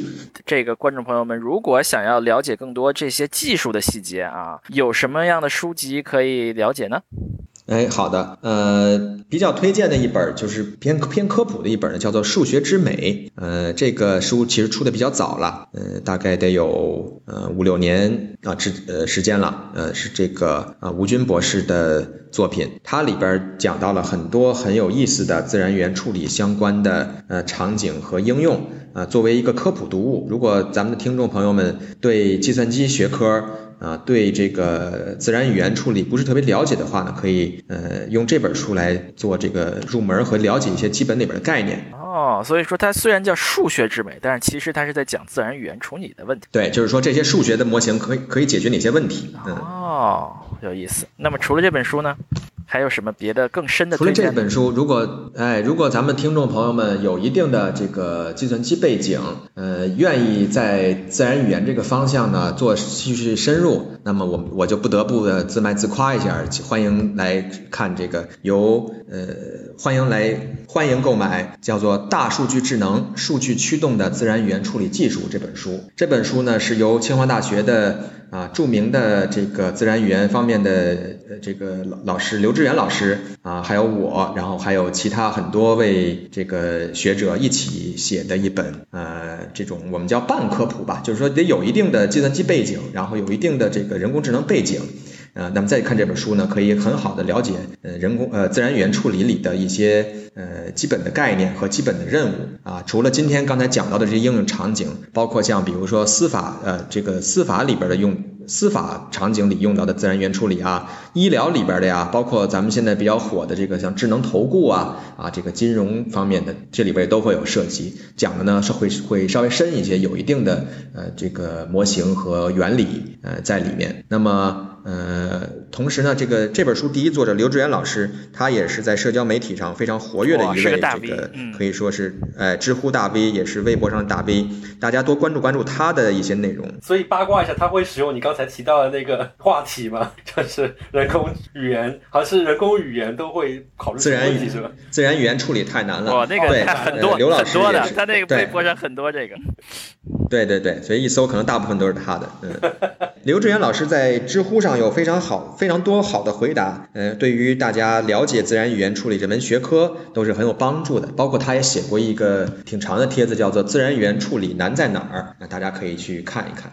S1: 这个观众朋友们，如果想要了解更多这些技术的细节啊，有什么样的书籍可以了解呢？
S2: 哎，好的，呃，比较推荐的一本就是偏偏科普的一本呢，叫做《数学之美》。呃，这个书其实出的比较早了，呃，大概得有呃五六年啊，之呃时间了。呃，是这个啊吴军博士的作品，它里边讲到了很多很有意思的自然语言处理相关的呃场景和应用。啊，作为一个科普读物，如果咱们的听众朋友们对计算机学科，啊，对这个自然语言处理不是特别了解的话呢，可以呃用这本书来做这个入门和了解一些基本里边的概念。
S1: 哦，所以说它虽然叫数学之美，但是其实它是在讲自然语言处理的问题。
S2: 对，就是说这些数学的模型可以可以解决哪些问题？
S1: 嗯，哦，有意思。那么除了这本书呢？还有什么别的更深的？
S2: 除了这本书，如果哎，如果咱们听众朋友们有一定的这个计算机背景，呃，愿意在自然语言这个方向呢做继续深入，那么我我就不得不的自卖自夸一下，欢迎来看这个由呃，欢迎来欢迎购买叫做《大数据智能数据驱动的自然语言处理技术》这本书。这本书呢是由清华大学的。啊，著名的这个自然语言方面的呃这个老老师刘志志远老师啊，还有我，然后还有其他很多位这个学者一起写的一本呃这种我们叫半科普吧，就是说得有一定的计算机背景，然后有一定的这个人工智能背景。呃，那么再看这本书呢，可以很好的了解呃人工呃自然语言处理里的一些呃基本的概念和基本的任务啊。除了今天刚才讲到的这些应用场景，包括像比如说司法呃这个司法里边的用司法场景里用到的自然语言处理啊，医疗里边的呀，包括咱们现在比较火的这个像智能投顾啊啊这个金融方面的，这里边都会有涉及。讲的呢是会会稍微深一些，有一定的呃这个模型和原理呃在里面。那么。呃，同时呢，这个这本书第一作者刘志远老师，他也是在社交媒体上非常活跃的一位，这个可以说是，呃，知乎大 V，也是微博上的大 V，大家多关注关注他的一些内容。
S3: 所以八卦一下，他会使用你刚才提到的那个话题吗？[LAUGHS] 就是人工语言，还是人工语言都会考虑
S2: 自然
S3: 语是吧？
S2: 自然语言处理太难了，
S1: 哇，那个很多
S2: 刘老师
S1: 多的，他那个微博上很多这个。
S2: 对对对，所以一搜可能大部分都是他的。嗯，[LAUGHS] 刘志远老师在知乎上有非常好、非常多好的回答，呃，对于大家了解自然语言处理这门学科都是很有帮助的。包括他也写过一个挺长的帖子，叫做《自然语言处理难在哪儿》，那大家可以去看一看。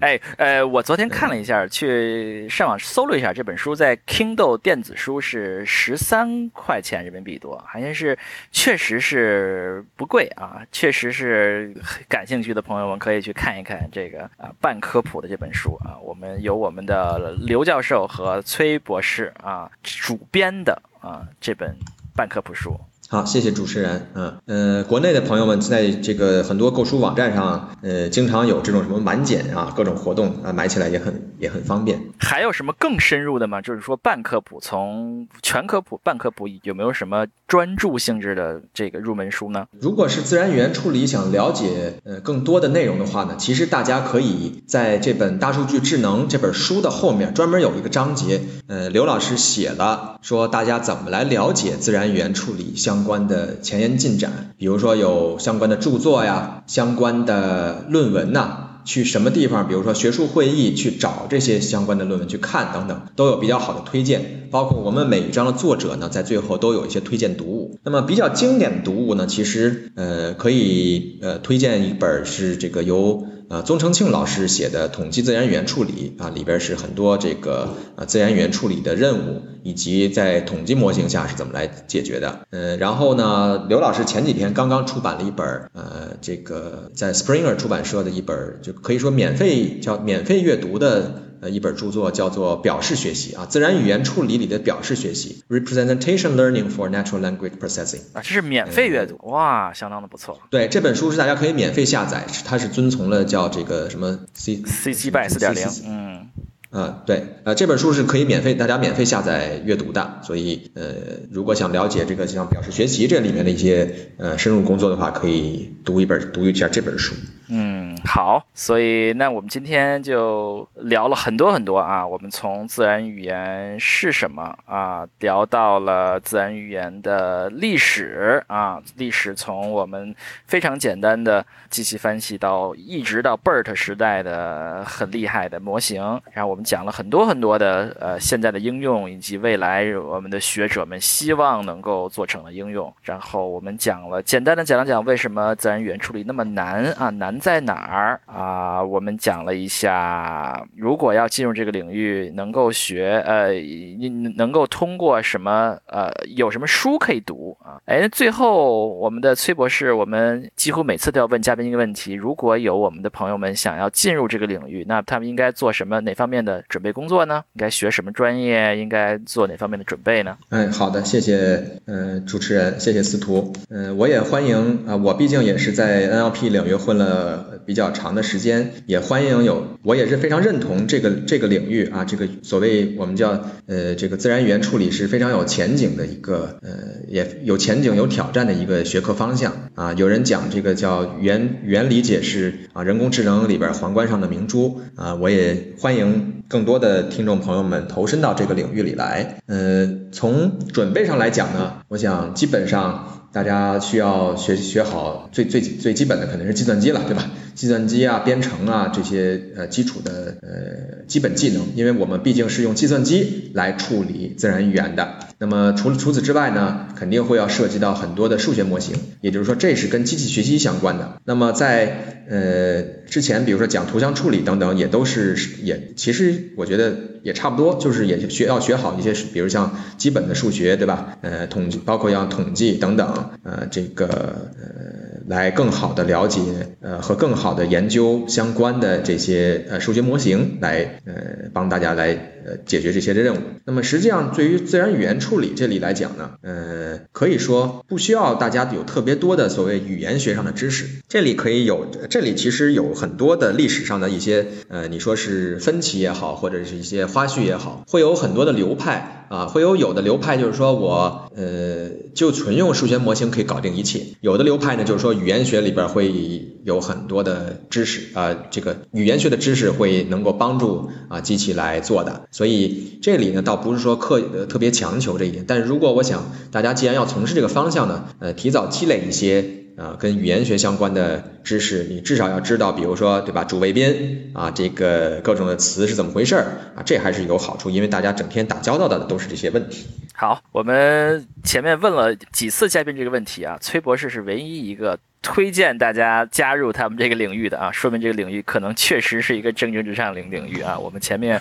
S1: 哎，呃，我昨天看了一下，去上网搜了一下，这本书在 Kindle 电子书是十三块钱人民币多，好像是确实是不贵啊，确实是感兴趣的朋友们可以去看一看这个啊半科普的这本书啊，我们有我们的刘教授和崔博士啊主编的啊这本半科普书。
S2: 好，谢谢主持人。嗯，呃，国内的朋友们在这个很多购书网站上，呃，经常有这种什么满减啊，各种活动啊，买起来也很也很方便。
S1: 还有什么更深入的吗？就是说半科普，从全科普、半科普，有没有什么专注性质的这个入门书呢？
S2: 如果是自然语言处理，想了解呃更多的内容的话呢，其实大家可以在这本《大数据智能》这本书的后面专门有一个章节，呃，刘老师写了，说大家怎么来了解自然语言处理相。关的前沿进展，比如说有相关的著作呀，相关的论文呐，去什么地方，比如说学术会议去找这些相关的论文去看等等，都有比较好的推荐。包括我们每一章的作者呢，在最后都有一些推荐读物。那么比较经典的读物呢，其实呃可以呃推荐一本是这个由。呃，宗成庆老师写的《统计自然语言处理》啊，里边是很多这个呃自然语言处理的任务，以及在统计模型下是怎么来解决的。嗯，然后呢，刘老师前几天刚刚出版了一本呃，这个在 Springer 出版社的一本，就可以说免费叫免费阅读的。呃，一本著作叫做表示学习啊，自然语言处理里的表示学习，Representation Learning for Natural Language Processing
S1: 啊，这是免费阅读哇，相当的不错。
S2: 对，这本书是大家可以免费下载，它是遵从了叫这个什么 C
S1: C C BY 四点零，嗯，
S2: 嗯，对，呃，这本书是可以免费大家免费下载阅读的，所以呃，如果想了解这个像表示学习这里面的一些呃深入工作的话，可以读一本读一下这本书。
S1: 嗯，好，所以那我们今天就聊了很多很多啊，我们从自然语言是什么啊，聊到了自然语言的历史啊，历史从我们非常简单的机器分析到一直到 BERT 时代的很厉害的模型，然后我们讲了很多很多的呃现在的应用以及未来我们的学者们希望能够做成的应用，然后我们讲了简单的讲了讲为什么自然语言处理那么难啊，难在哪儿啊？我们讲了一下，如果要进入这个领域，能够学呃，你能够通过什么呃，有什么书可以读啊？哎，最后我们的崔博士，我们几乎每次都要问嘉宾一个问题：如果有我们的朋友们想要进入这个领域，那他们应该做什么哪方面的准备工作呢？应该学什么专业？应该做哪方面的准备呢？
S2: 嗯，好的，谢谢，嗯，主持人，谢谢司徒，嗯，我也欢迎啊，我毕竟也是在 NLP 领域混了呃比较长的时间，也欢迎有，我也是非常认同这个这个领域啊，这个所谓我们叫呃这个自然语言处理是非常有前景的一个呃也有前景有挑战的一个学科方向啊，有人讲这个叫语言语言理解是啊人工智能里边皇冠上的明珠啊，我也欢迎更多的听众朋友们投身到这个领域里来，呃，从准备上来讲呢，我想基本上。大家需要学学好最最最基本的可能是计算机了，对吧？计算机啊、编程啊这些呃基础的呃基本技能，因为我们毕竟是用计算机来处理自然语言的。那么除了除此之外呢，肯定会要涉及到很多的数学模型，也就是说这是跟机器学习相关的。那么在呃之前，比如说讲图像处理等等，也都是也其实我觉得也差不多，就是也学要学好一些，比如像基本的数学，对吧？呃统计包括要统计等等，呃这个呃来更好的了解呃和更好好的研究相关的这些呃数学模型，来呃帮大家来。呃，解决这些的任务。那么实际上，对于自然语言处理这里来讲呢，呃，可以说不需要大家有特别多的所谓语言学上的知识。这里可以有，这里其实有很多的历史上的一些，呃，你说是分歧也好，或者是一些花絮也好，会有很多的流派啊，会有有的流派就是说我，呃，就纯用数学模型可以搞定一切。有的流派呢，就是说语言学里边会有很多的知识啊，这个语言学的知识会能够帮助啊机器来做的。所以这里呢，倒不是说刻呃特别强求这一点，但是如果我想大家既然要从事这个方向呢，呃，提早积累一些啊跟语言学相关的知识，你至少要知道，比如说对吧，主谓宾啊，这个各种的词是怎么回事儿啊，这还是有好处，因为大家整天打交道的都是这些问题。
S1: 好，我们前面问了几次嘉宾这个问题啊，崔博士是唯一一个。推荐大家加入他们这个领域的啊，说明这个领域可能确实是一个蒸蒸日上领领域啊。我们前面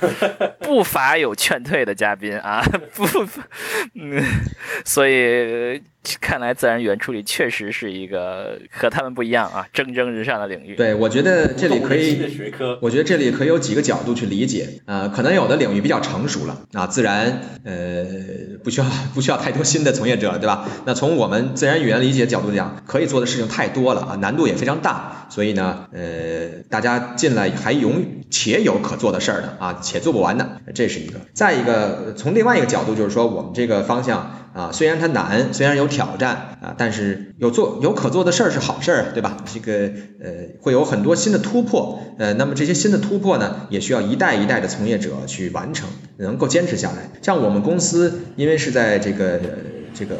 S1: 不乏有劝退的嘉宾啊，[LAUGHS] 不，嗯，所以。看来自然语言处理确实是一个和他们不一样啊，蒸蒸日上的领域。
S2: 对，我觉得这里可以，我觉得这里可以有几个角度去理解啊。可能有的领域比较成熟了啊，自然呃不需要不需要太多新的从业者，对吧？那从我们自然语言理解角度讲，可以做的事情太太多了啊，难度也非常大，所以呢，呃，大家进来还永且有可做的事儿的啊，且做不完的，这是一个。再一个，从另外一个角度就是说，我们这个方向。啊，虽然它难，虽然有挑战啊，但是有做有可做的事儿是好事儿，对吧？这个呃会有很多新的突破，呃，那么这些新的突破呢，也需要一代一代的从业者去完成，能够坚持下来。像我们公司，因为是在这个这个，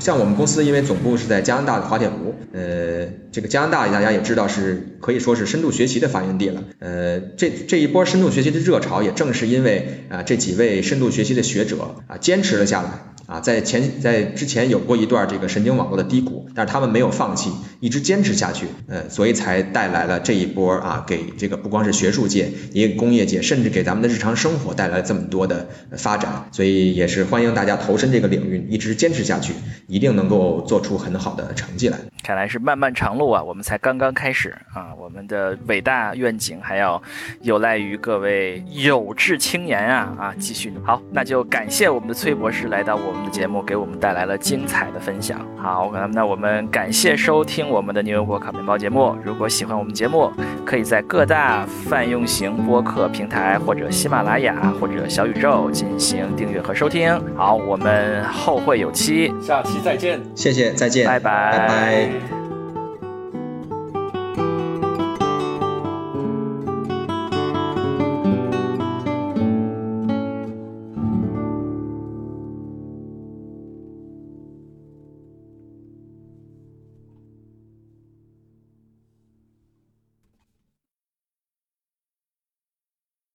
S2: 像我们公司，因为总部是在加拿大的滑铁卢，呃，这个加拿大大家也知道是可以说是深度学习的发源地了，呃，这这一波深度学习的热潮，也正是因为啊这几位深度学习的学者啊坚持了下来。啊，在前在之前有过一段这个神经网络的低谷，但是他们没有放弃，一直坚持下去，呃，所以才带来了这一波啊，给这个不光是学术界，也给工业界，甚至给咱们的日常生活带来了这么多的发展，所以也是欢迎大家投身这个领域，一直坚持下去，一定能够做出很好的成绩来。
S1: 看来是漫漫长路啊，我们才刚刚开始啊，我们的伟大愿景还要有赖于各位有志青年啊啊，继续好，那就感谢我们的崔博士来到我们们。的节目给我们带来了精彩的分享。好，那我们感谢收听我们的牛油果烤面包节目。如果喜欢我们节目，可以在各大泛用型播客平台或者喜马拉雅或者小宇宙进行订阅和收听。好，我们后会有期，
S3: 下期再见。
S2: 谢谢，再见，
S1: 拜拜，
S2: 拜拜。